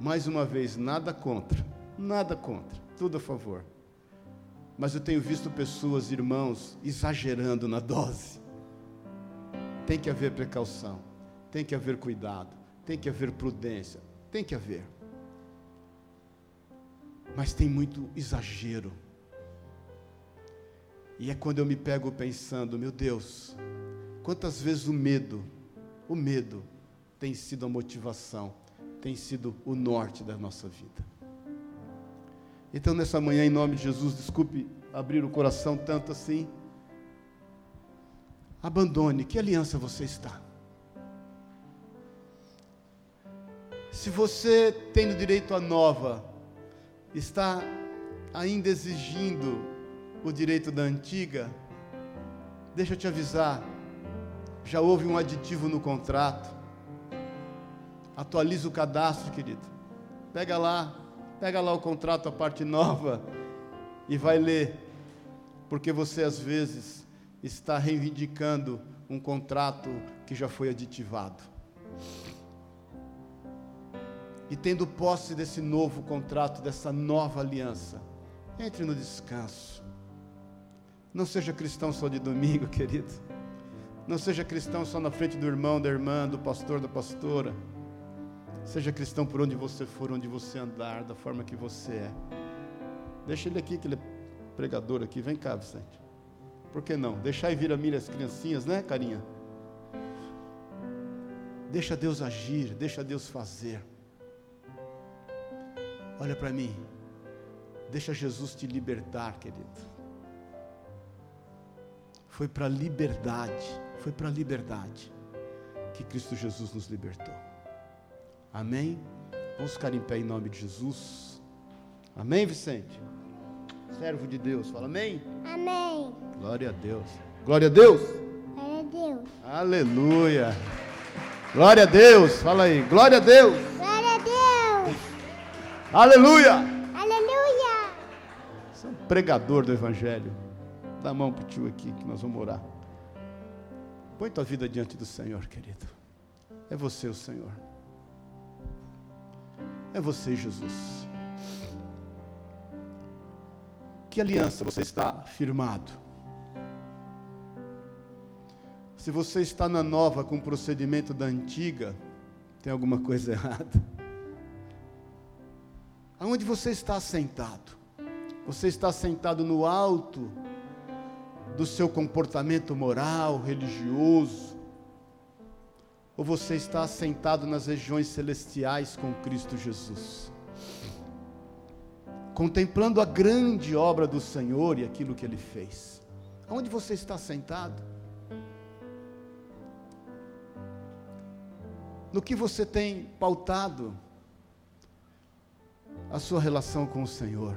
Mais uma vez, nada contra, nada contra, tudo a favor. Mas eu tenho visto pessoas, irmãos, exagerando na dose. Tem que haver precaução, tem que haver cuidado, tem que haver prudência, tem que haver. Mas tem muito exagero. E é quando eu me pego pensando, meu Deus, quantas vezes o medo, o medo tem sido a motivação, tem sido o norte da nossa vida. Então, nessa manhã, em nome de Jesus, desculpe abrir o coração tanto assim. Abandone, que aliança você está? Se você, tendo direito à nova, está ainda exigindo o direito da antiga, deixa eu te avisar, já houve um aditivo no contrato. Atualiza o cadastro, querido. Pega lá, pega lá o contrato, a parte nova, e vai ler, porque você às vezes está reivindicando um contrato que já foi aditivado. E tendo posse desse novo contrato, dessa nova aliança, entre no descanso. Não seja cristão só de domingo, querido. Não seja cristão só na frente do irmão, da irmã, do pastor, da pastora. Seja cristão por onde você for, onde você andar, da forma que você é. Deixa ele aqui, que ele é pregador aqui. Vem cá, Vicente. Por que não? Deixar e vir a mim as criancinhas, né, carinha? Deixa Deus agir, deixa Deus fazer. Olha para mim. Deixa Jesus te libertar, querido. Foi para a liberdade, foi para a liberdade que Cristo Jesus nos libertou. Amém? Vamos ficar em pé em nome de Jesus. Amém, Vicente? Servo de Deus, fala amém? Amém. Glória a Deus. Glória a Deus. Glória a Deus. Aleluia. Glória a Deus. Fala aí. Glória a Deus. Glória a Deus. Aleluia. Aleluia. Você é um pregador do Evangelho. Dá a mão para o tio aqui que nós vamos orar. Põe tua vida diante do Senhor, querido. É você o Senhor. É você, Jesus. Que aliança você está firmado? Se você está na nova com o procedimento da antiga, tem alguma coisa errada. Aonde você está sentado? Você está sentado no alto do seu comportamento moral, religioso, ou você está assentado nas regiões celestiais com Cristo Jesus, contemplando a grande obra do Senhor e aquilo que Ele fez. Onde você está sentado? No que você tem pautado a sua relação com o Senhor?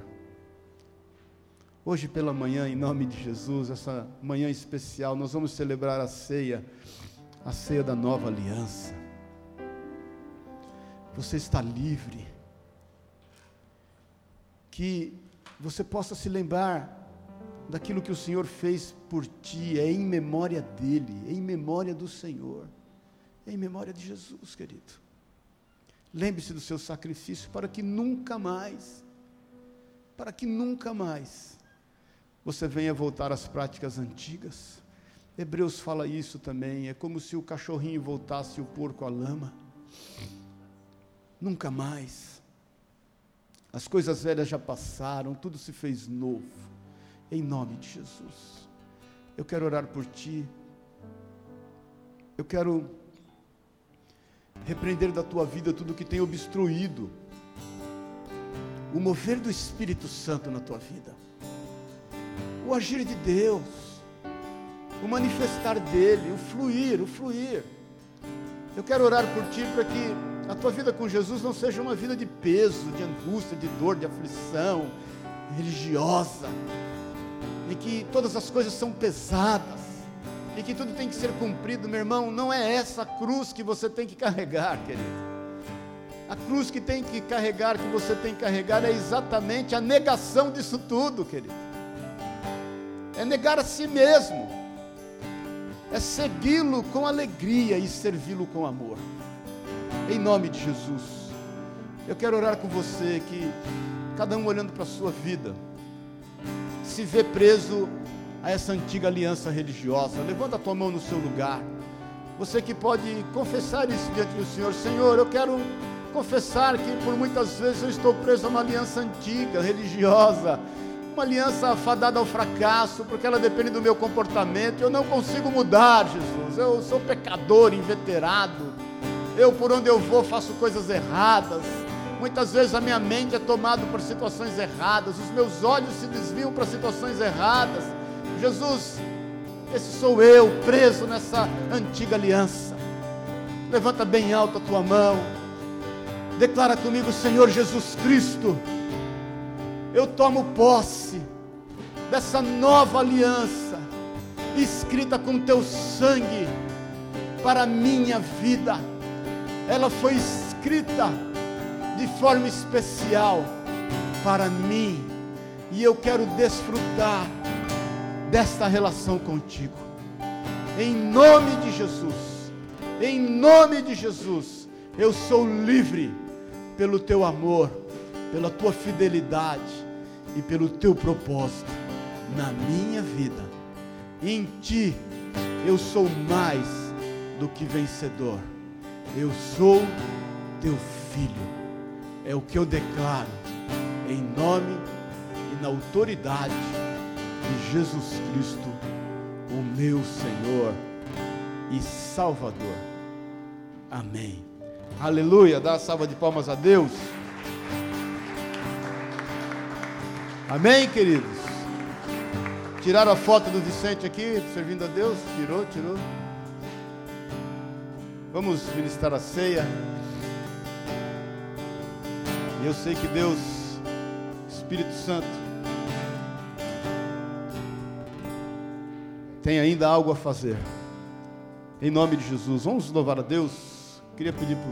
Hoje pela manhã, em nome de Jesus, essa manhã especial, nós vamos celebrar a ceia, a ceia da nova aliança. Você está livre. Que você possa se lembrar daquilo que o Senhor fez por ti, é em memória dele, é em memória do Senhor, é em memória de Jesus, querido. Lembre-se do seu sacrifício para que nunca mais, para que nunca mais você venha voltar às práticas antigas. Hebreus fala isso também, é como se o cachorrinho voltasse o porco à lama. Nunca mais. As coisas velhas já passaram, tudo se fez novo. Em nome de Jesus. Eu quero orar por ti. Eu quero repreender da tua vida tudo que tem obstruído o mover do Espírito Santo na tua vida o agir de Deus, o manifestar dele, o fluir, o fluir. Eu quero orar por ti para que a tua vida com Jesus não seja uma vida de peso, de angústia, de dor, de aflição religiosa, em que todas as coisas são pesadas, e que tudo tem que ser cumprido, meu irmão. Não é essa cruz que você tem que carregar, querido. A cruz que tem que carregar, que você tem que carregar, é exatamente a negação disso tudo, querido. É negar a si mesmo. É segui-lo com alegria e servi-lo com amor. Em nome de Jesus. Eu quero orar com você que cada um olhando para a sua vida, se vê preso a essa antiga aliança religiosa. Levanta a tua mão no seu lugar. Você que pode confessar isso diante do Senhor, Senhor, eu quero confessar que por muitas vezes eu estou preso a uma aliança antiga, religiosa, uma aliança fadada ao fracasso, porque ela depende do meu comportamento. Eu não consigo mudar, Jesus. Eu sou pecador, inveterado. Eu, por onde eu vou, faço coisas erradas. Muitas vezes a minha mente é tomada por situações erradas, os meus olhos se desviam para situações erradas. Jesus, esse sou eu, preso nessa antiga aliança. Levanta bem alto a tua mão. Declara comigo, Senhor Jesus Cristo, eu tomo posse dessa nova aliança, escrita com teu sangue para a minha vida. Ela foi escrita de forma especial para mim, e eu quero desfrutar desta relação contigo. Em nome de Jesus, em nome de Jesus, eu sou livre pelo teu amor, pela tua fidelidade e pelo teu propósito na minha vida. Em ti eu sou mais do que vencedor. Eu sou teu filho. É o que eu declaro em nome e na autoridade de Jesus Cristo, o meu Senhor e Salvador. Amém. Aleluia. Dá uma salva de palmas a Deus. Amém, queridos? Tiraram a foto do Vicente aqui, servindo a Deus? Tirou, tirou. Vamos ministrar a ceia. E eu sei que Deus, Espírito Santo, tem ainda algo a fazer. Em nome de Jesus, vamos louvar a Deus. Queria pedir para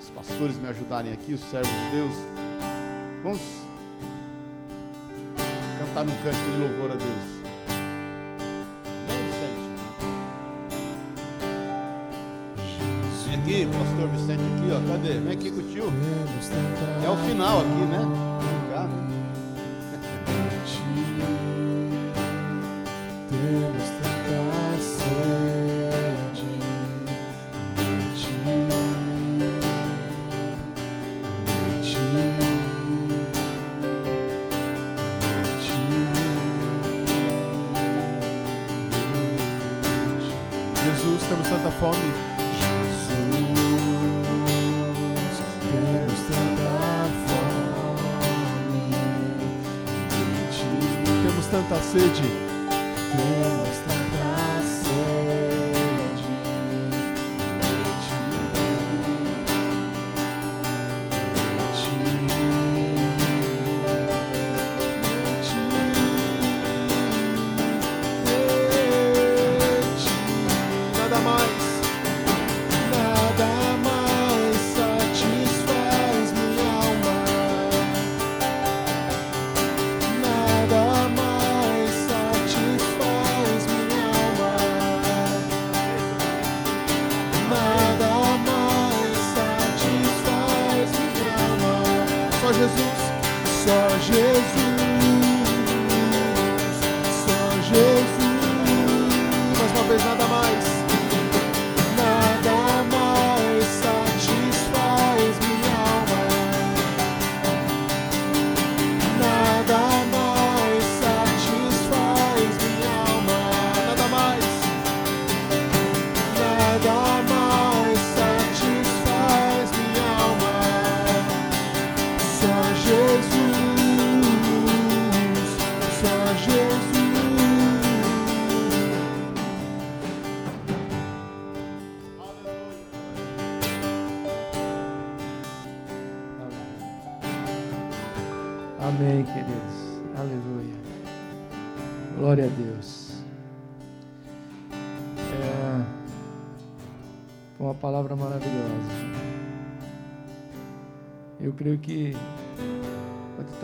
os pastores me ajudarem aqui, os servos de Deus. Vamos cantar um canto de louvor a Deus. Aqui, pastor Vicente aqui, ó. Cadê? Vem aqui com o tio. É o final aqui, né?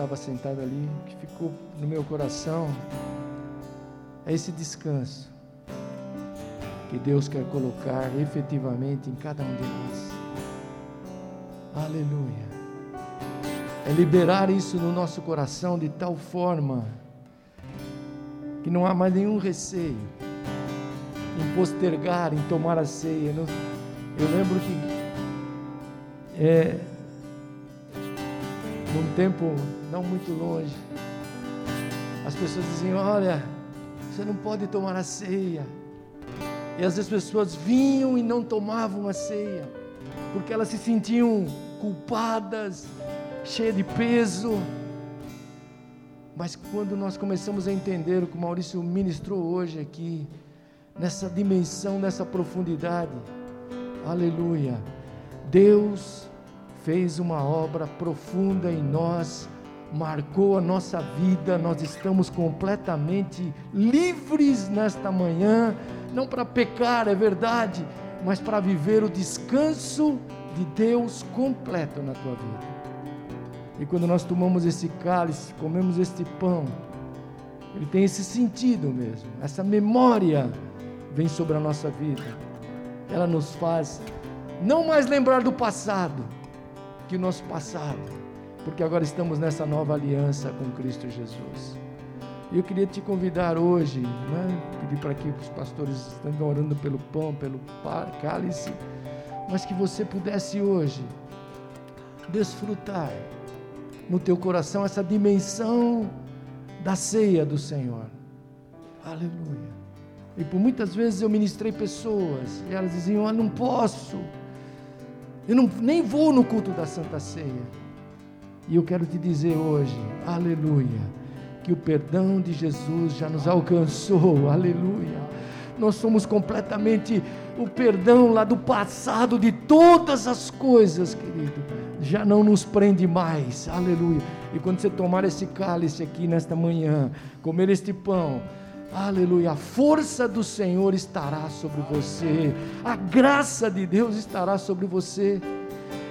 Estava sentado ali, o que ficou no meu coração é esse descanso que Deus quer colocar efetivamente em cada um de nós. Aleluia. É liberar isso no nosso coração de tal forma que não há mais nenhum receio em postergar, em tomar a ceia. Eu lembro que é, num tempo não muito longe, as pessoas diziam: Olha, você não pode tomar a ceia. E às vezes as pessoas vinham e não tomavam a ceia, porque elas se sentiam culpadas, cheias de peso. Mas quando nós começamos a entender o que o Maurício ministrou hoje aqui, nessa dimensão, nessa profundidade, aleluia, Deus fez uma obra profunda em nós, marcou a nossa vida, nós estamos completamente livres nesta manhã, não para pecar, é verdade, mas para viver o descanso de Deus completo na tua vida. E quando nós tomamos esse cálice, comemos este pão, ele tem esse sentido mesmo, essa memória vem sobre a nossa vida. Ela nos faz não mais lembrar do passado, que o nosso passado, porque agora estamos nessa nova aliança com Cristo Jesus. E eu queria te convidar hoje, né? pedir para que os pastores estejam orando pelo pão, pelo cálice, mas que você pudesse hoje desfrutar no teu coração essa dimensão da ceia do Senhor. Aleluia. E por muitas vezes eu ministrei pessoas e elas diziam: ah, não posso, eu não, nem vou no culto da Santa Ceia. E eu quero te dizer hoje, aleluia, que o perdão de Jesus já nos alcançou, aleluia. Nós somos completamente o perdão lá do passado de todas as coisas, querido já não nos prende mais, aleluia. E quando você tomar esse cálice aqui nesta manhã, comer este pão, aleluia, a força do Senhor estará sobre você, a graça de Deus estará sobre você,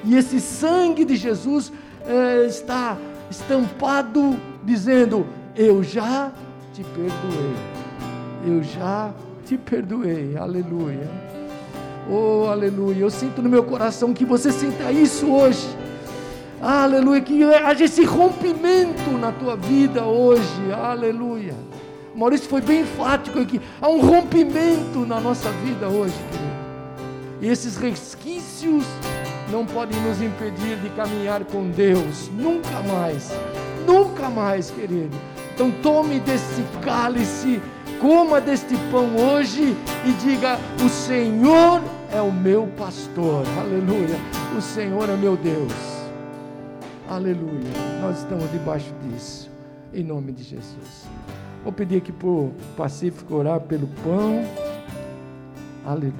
e esse sangue de Jesus é, está estampado, dizendo: Eu já te perdoei, eu já te perdoei, aleluia. Oh, aleluia. Eu sinto no meu coração que você sinta isso hoje. Aleluia. Que haja esse rompimento na tua vida hoje. Aleluia. Maurício foi bem enfático aqui. Há um rompimento na nossa vida hoje, querido. E esses resquícios não podem nos impedir de caminhar com Deus. Nunca mais. Nunca mais, querido. Então tome desse cálice coma deste pão hoje e diga: O Senhor é o meu pastor. Aleluia. O Senhor é meu Deus. Aleluia. Nós estamos debaixo disso. Em nome de Jesus. Vou pedir aqui para o Pacífico orar pelo pão. Aleluia.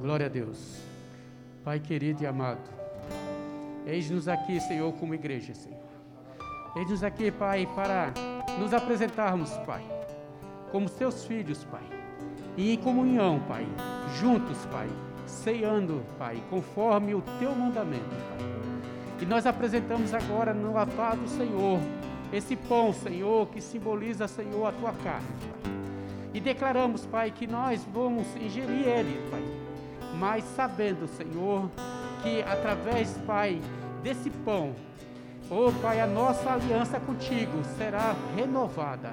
Glória a Deus. Pai querido e amado. Eis-nos aqui, Senhor, como igreja, Senhor. Eis-nos aqui, Pai, para nos apresentarmos, Pai, como seus filhos, Pai, e em comunhão, Pai, juntos, Pai, ceando, Pai, conforme o teu mandamento, Pai. E nós apresentamos agora no altar do Senhor esse pão, Senhor, que simboliza, Senhor, a tua carne, Pai. E declaramos, Pai, que nós vamos ingerir ele, Pai, mas sabendo, Senhor, que através, Pai, desse pão, oh Pai, a nossa aliança contigo será renovada,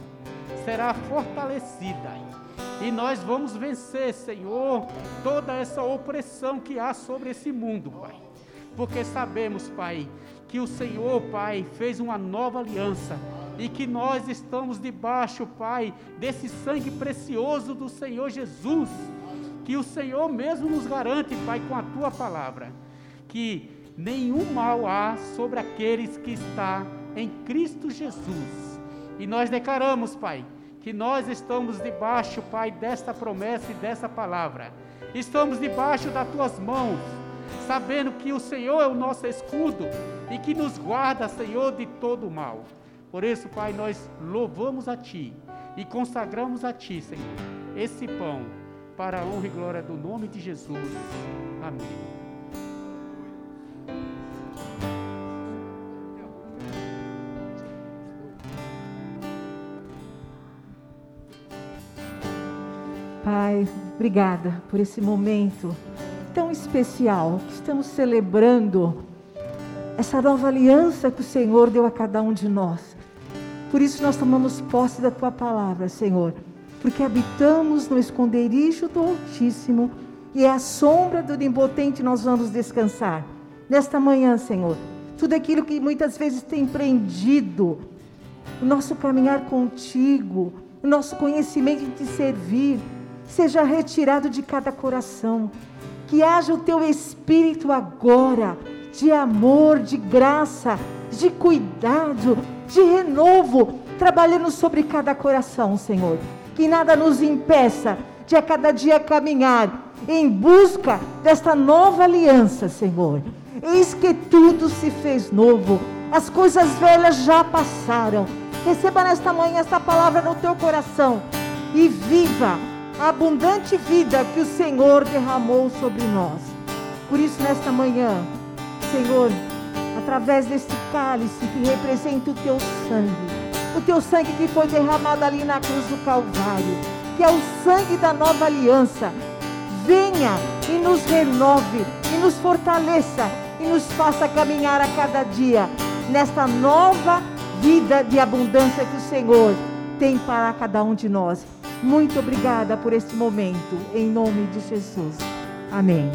será fortalecida. E nós vamos vencer, Senhor, toda essa opressão que há sobre esse mundo, Pai. Porque sabemos, Pai, que o Senhor, Pai, fez uma nova aliança e que nós estamos debaixo, Pai, desse sangue precioso do Senhor Jesus, que o Senhor mesmo nos garante, Pai, com a tua palavra, que nenhum mal há sobre aqueles que está em Cristo Jesus. E nós declaramos, Pai, que nós estamos debaixo, Pai, desta promessa e dessa palavra. Estamos debaixo das tuas mãos, sabendo que o Senhor é o nosso escudo e que nos guarda, Senhor, de todo mal. Por isso, Pai, nós louvamos a Ti e consagramos a Ti, Senhor, esse pão para a honra e glória do nome de Jesus. Amém. Obrigada por esse momento tão especial que estamos celebrando essa nova aliança que o Senhor deu a cada um de nós. Por isso nós tomamos posse da tua palavra, Senhor, porque habitamos no esconderijo do Altíssimo e é a sombra do Onipotente nós vamos descansar. Nesta manhã, Senhor, tudo aquilo que muitas vezes tem prendido o nosso caminhar contigo, o nosso conhecimento de te servir, seja retirado de cada coração. Que haja o teu espírito agora, de amor, de graça, de cuidado, de renovo, trabalhando sobre cada coração, Senhor. Que nada nos impeça de a cada dia caminhar em busca desta nova aliança, Senhor. Eis que tudo se fez novo, as coisas velhas já passaram. Receba nesta manhã esta palavra no teu coração e viva a abundante vida que o Senhor derramou sobre nós. Por isso, nesta manhã, Senhor, através deste cálice que representa o teu sangue, o teu sangue que foi derramado ali na cruz do Calvário, que é o sangue da nova aliança, venha e nos renove, e nos fortaleça, e nos faça caminhar a cada dia nesta nova vida de abundância que o Senhor tem para cada um de nós. Muito obrigada por esse momento, em nome de Jesus. Amém.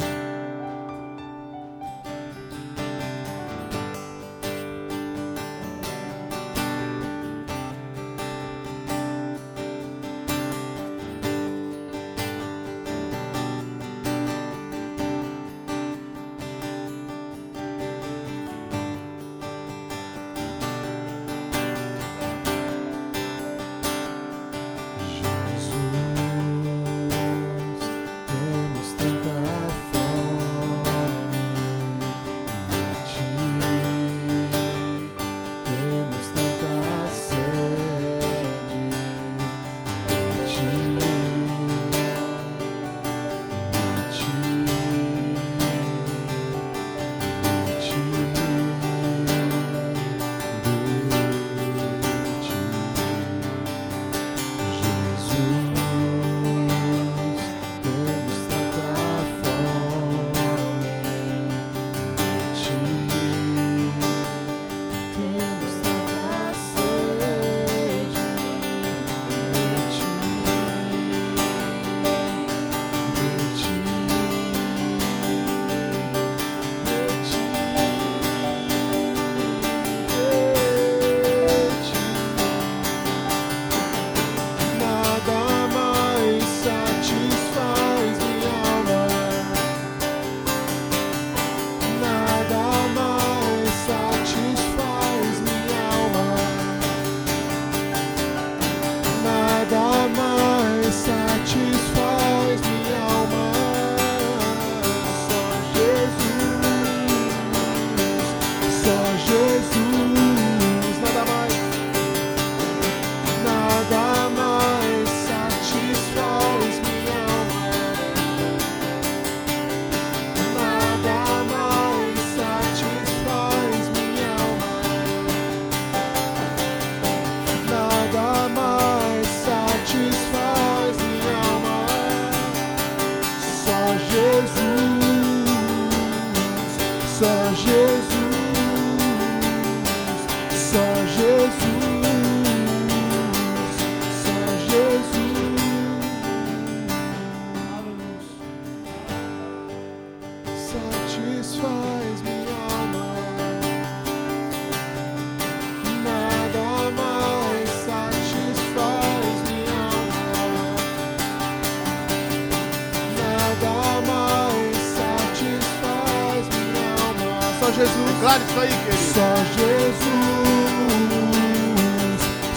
Isso aí, querido. Só Jesus,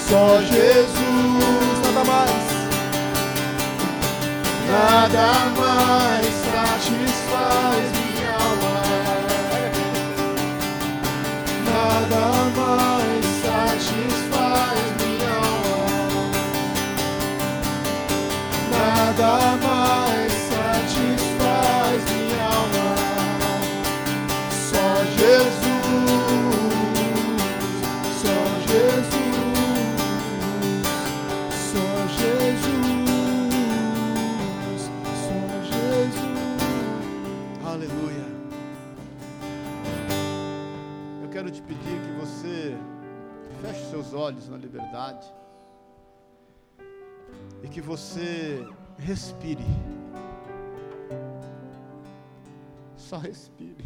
só Jesus, nada mais, nada mais satisfaz minha alma, nada mais satisfaz minha alma, nada mais olhos na liberdade e que você respire. Só respire.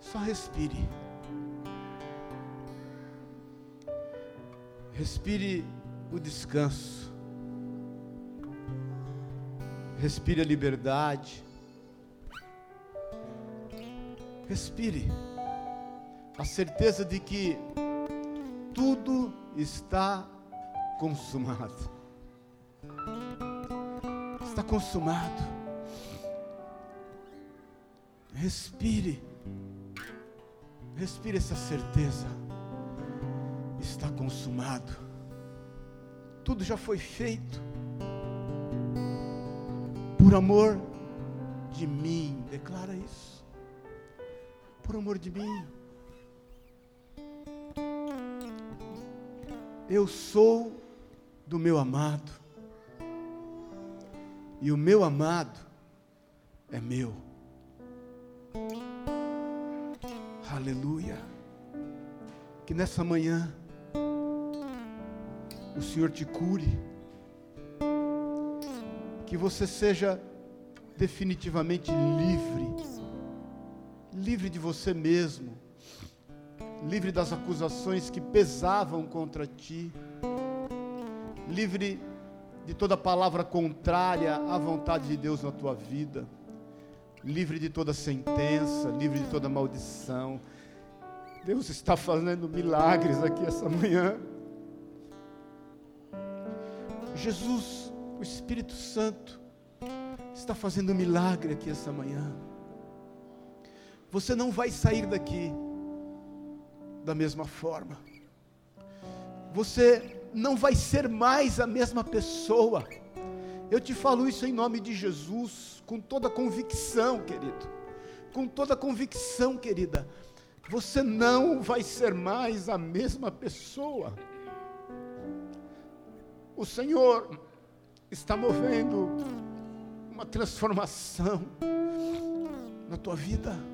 Só respire. Respire o descanso. Respire a liberdade. Respire a certeza de que tudo está consumado. Está consumado. Respire. Respire essa certeza. Está consumado. Tudo já foi feito. Por amor de mim. Declara isso. Por amor de mim. Eu sou do meu amado. E o meu amado é meu. Aleluia. Que nessa manhã o Senhor te cure. Que você seja definitivamente livre. Livre de você mesmo. Livre das acusações que pesavam contra ti. Livre de toda palavra contrária à vontade de Deus na tua vida livre de toda sentença, livre de toda maldição. Deus está fazendo milagres aqui essa manhã. Jesus, o Espírito Santo, está fazendo milagre aqui essa manhã. Você não vai sair daqui da mesma forma. Você não vai ser mais a mesma pessoa. Eu te falo isso em nome de Jesus, com toda convicção, querido. Com toda convicção, querida. Você não vai ser mais a mesma pessoa. O Senhor está movendo uma transformação na tua vida.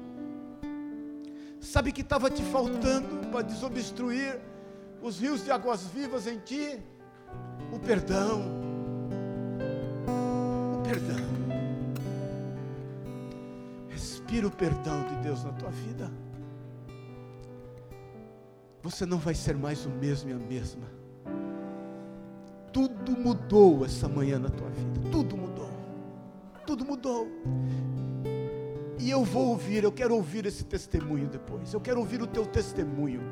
Sabe que estava te faltando para desobstruir os rios de águas vivas em ti? O perdão perdão. Respira o perdão de Deus na tua vida. Você não vai ser mais o mesmo e a mesma. Tudo mudou essa manhã na tua vida. Tudo mudou. Tudo mudou. E eu vou ouvir, eu quero ouvir esse testemunho depois. Eu quero ouvir o teu testemunho.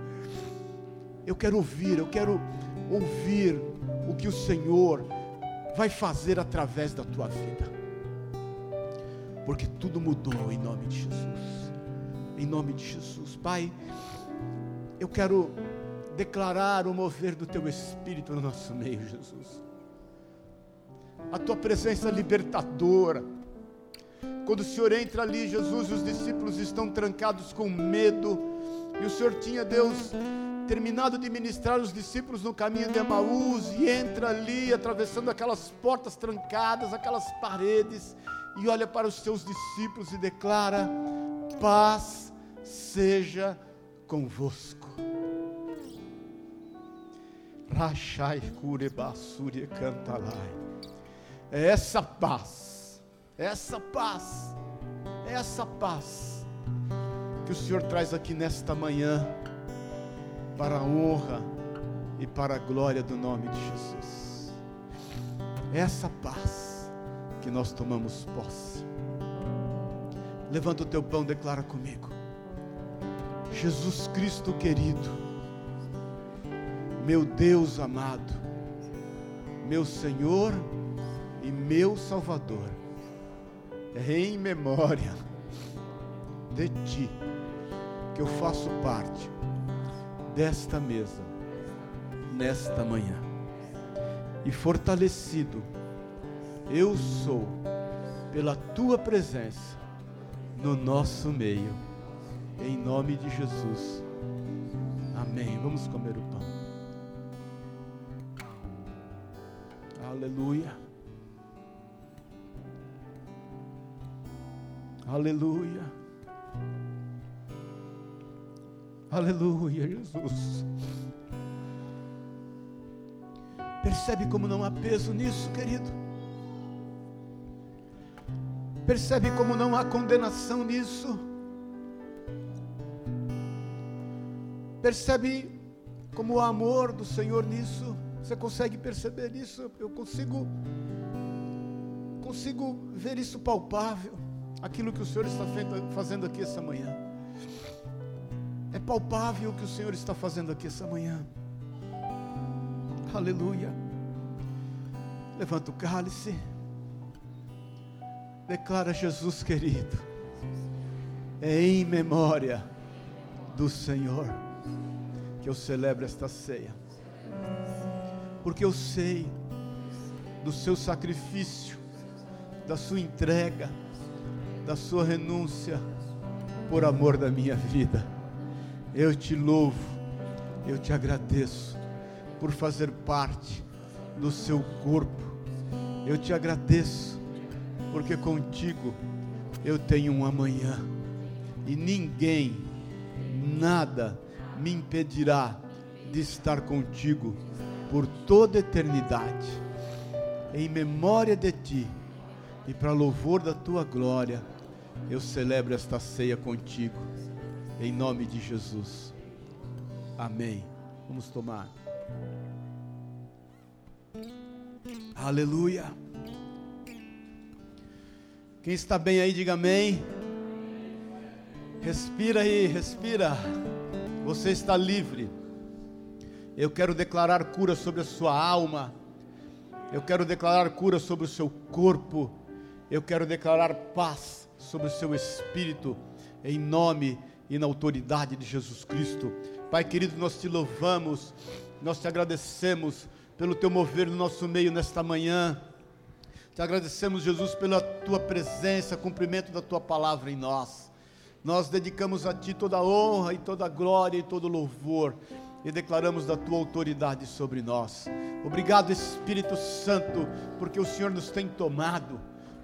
Eu quero ouvir, eu quero ouvir o que o Senhor vai fazer através da tua vida. Porque tudo mudou em nome de Jesus. Em nome de Jesus. Pai, eu quero declarar o mover do teu espírito no nosso meio, Jesus. A tua presença libertadora. Quando o Senhor entra ali, Jesus, os discípulos estão trancados com medo. E o Senhor tinha, Deus, terminado de ministrar os discípulos no caminho de Emaús, e entra ali, atravessando aquelas portas trancadas, aquelas paredes, e olha para os seus discípulos e declara: paz seja convosco. Rachai curebasuri cantalai. É essa paz, essa paz, essa paz que o Senhor traz aqui nesta manhã para a honra e para a glória do nome de Jesus. Essa paz que nós tomamos posse. Levanta o teu pão, declara comigo. Jesus Cristo querido, meu Deus amado, meu Senhor e meu Salvador, em memória de Ti que eu faço parte desta mesa, nesta manhã. E fortalecido, eu sou pela tua presença no nosso meio, em nome de Jesus. Amém. Vamos comer o pão. Aleluia. Aleluia. Aleluia, Jesus. Percebe como não há peso nisso, querido? Percebe como não há condenação nisso? Percebe como o amor do Senhor nisso? Você consegue perceber isso? Eu consigo consigo ver isso palpável, aquilo que o Senhor está fazendo aqui essa manhã. É palpável o que o Senhor está fazendo aqui essa manhã. Aleluia. Levanta o cálice. Declara Jesus querido. É em memória do Senhor que eu celebro esta ceia. Porque eu sei do seu sacrifício, da sua entrega, da sua renúncia por amor da minha vida. Eu te louvo, eu te agradeço por fazer parte do seu corpo. Eu te agradeço, porque contigo eu tenho um amanhã, e ninguém, nada me impedirá de estar contigo por toda eternidade. Em memória de ti e para louvor da tua glória, eu celebro esta ceia contigo, em nome de Jesus. Amém. Vamos tomar. Aleluia. Quem está bem aí, diga amém. Respira aí, respira. Você está livre. Eu quero declarar cura sobre a sua alma. Eu quero declarar cura sobre o seu corpo. Eu quero declarar paz sobre o seu espírito. Em nome e na autoridade de Jesus Cristo. Pai querido, nós te louvamos, nós te agradecemos pelo teu mover no nosso meio nesta manhã. Te agradecemos, Jesus, pela tua presença, cumprimento da tua palavra em nós. Nós dedicamos a ti toda a honra e toda a glória e todo o louvor e declaramos da tua autoridade sobre nós. Obrigado, Espírito Santo, porque o Senhor nos tem tomado.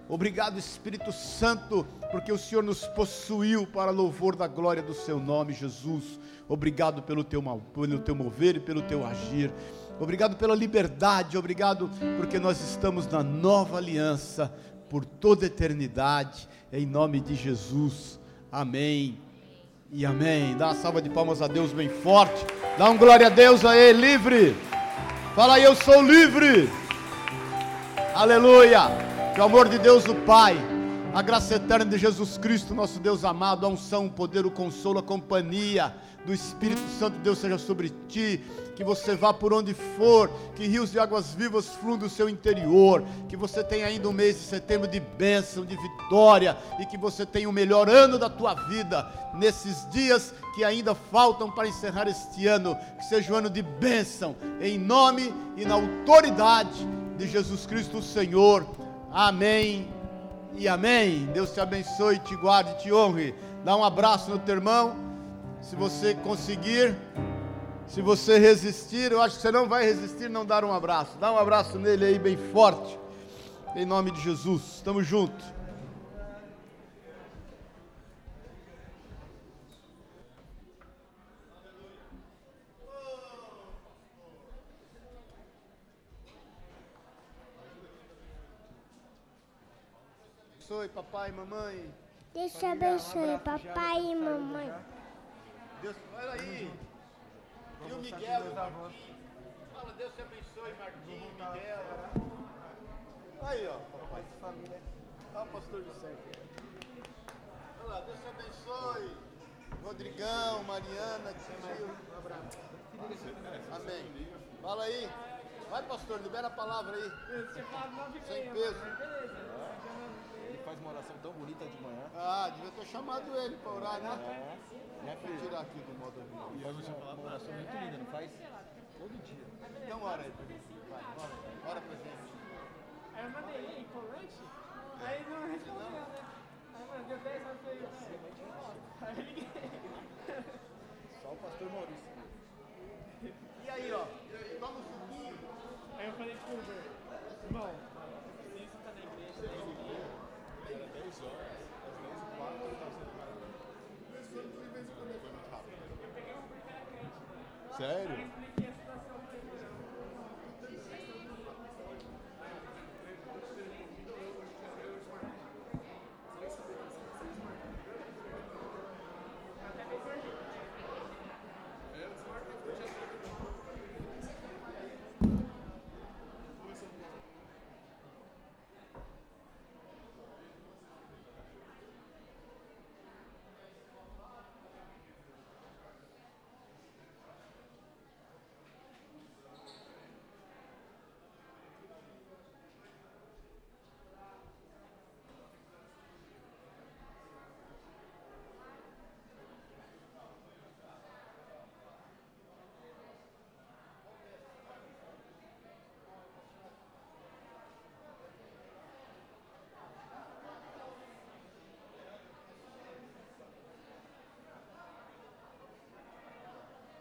Obrigado, Espírito Santo, porque o Senhor nos possuiu para louvor da glória do seu nome, Jesus. Obrigado pelo teu, pelo teu mover e pelo teu agir. Obrigado pela liberdade, obrigado porque nós estamos na nova aliança por toda eternidade, em nome de Jesus. Amém e amém. Dá uma salva de palmas a Deus bem forte. Dá um glória a Deus aí, livre. Fala aí, eu sou livre. Aleluia. Que o amor de Deus, o Pai, a graça eterna de Jesus Cristo, nosso Deus amado, a unção, o poder, o consolo, a companhia do Espírito Santo de Deus seja sobre ti que você vá por onde for, que rios de águas vivas fluam do seu interior, que você tenha ainda um mês de setembro de bênção, de vitória, e que você tenha o melhor ano da tua vida, nesses dias que ainda faltam para encerrar este ano, que seja um ano de bênção, em nome e na autoridade de Jesus Cristo, o Senhor. Amém e amém. Deus te abençoe, te guarde, te honre. Dá um abraço no teu irmão, se você conseguir. Se você resistir, eu acho que você não vai resistir não dar um abraço. Dá um abraço nele aí bem forte. Em nome de Jesus. Estamos juntos. Papai e mamãe. Deus te abençoe, papai e mamãe. Deus, olha aí. E o Miguel e o Marquinhos. Fala, Deus te abençoe, Marquinhos, Miguel. Aí, ó, papai de família. Olha o pastor José. Olha lá, Deus te abençoe. Rodrigão, Mariana, tio. Um abraço. Amém. Fala aí. Vai, pastor, libera a palavra aí. Sem peso. Ele faz uma oração tão bonita de manhã. Ah, devia ter chamado ele para orar, né? É. Né, filho? tirar aqui do modo avião. Faz uma, uma oração muito linda, não faz? Todo dia. Então ora aí. Vai, ora, ora pra gente. Aí eu mandei ele lanche, aí ele não respondeu, né? Aí eu mandei 10 horas pra ele. Aí eu liguei. Só o pastor Maurício. E aí, ó. Toma um suquinho. Aí eu falei pro Uber, irmão, horas, às vezes quatro eu tava sendo parado. De vez quando é eu rápido. Sério?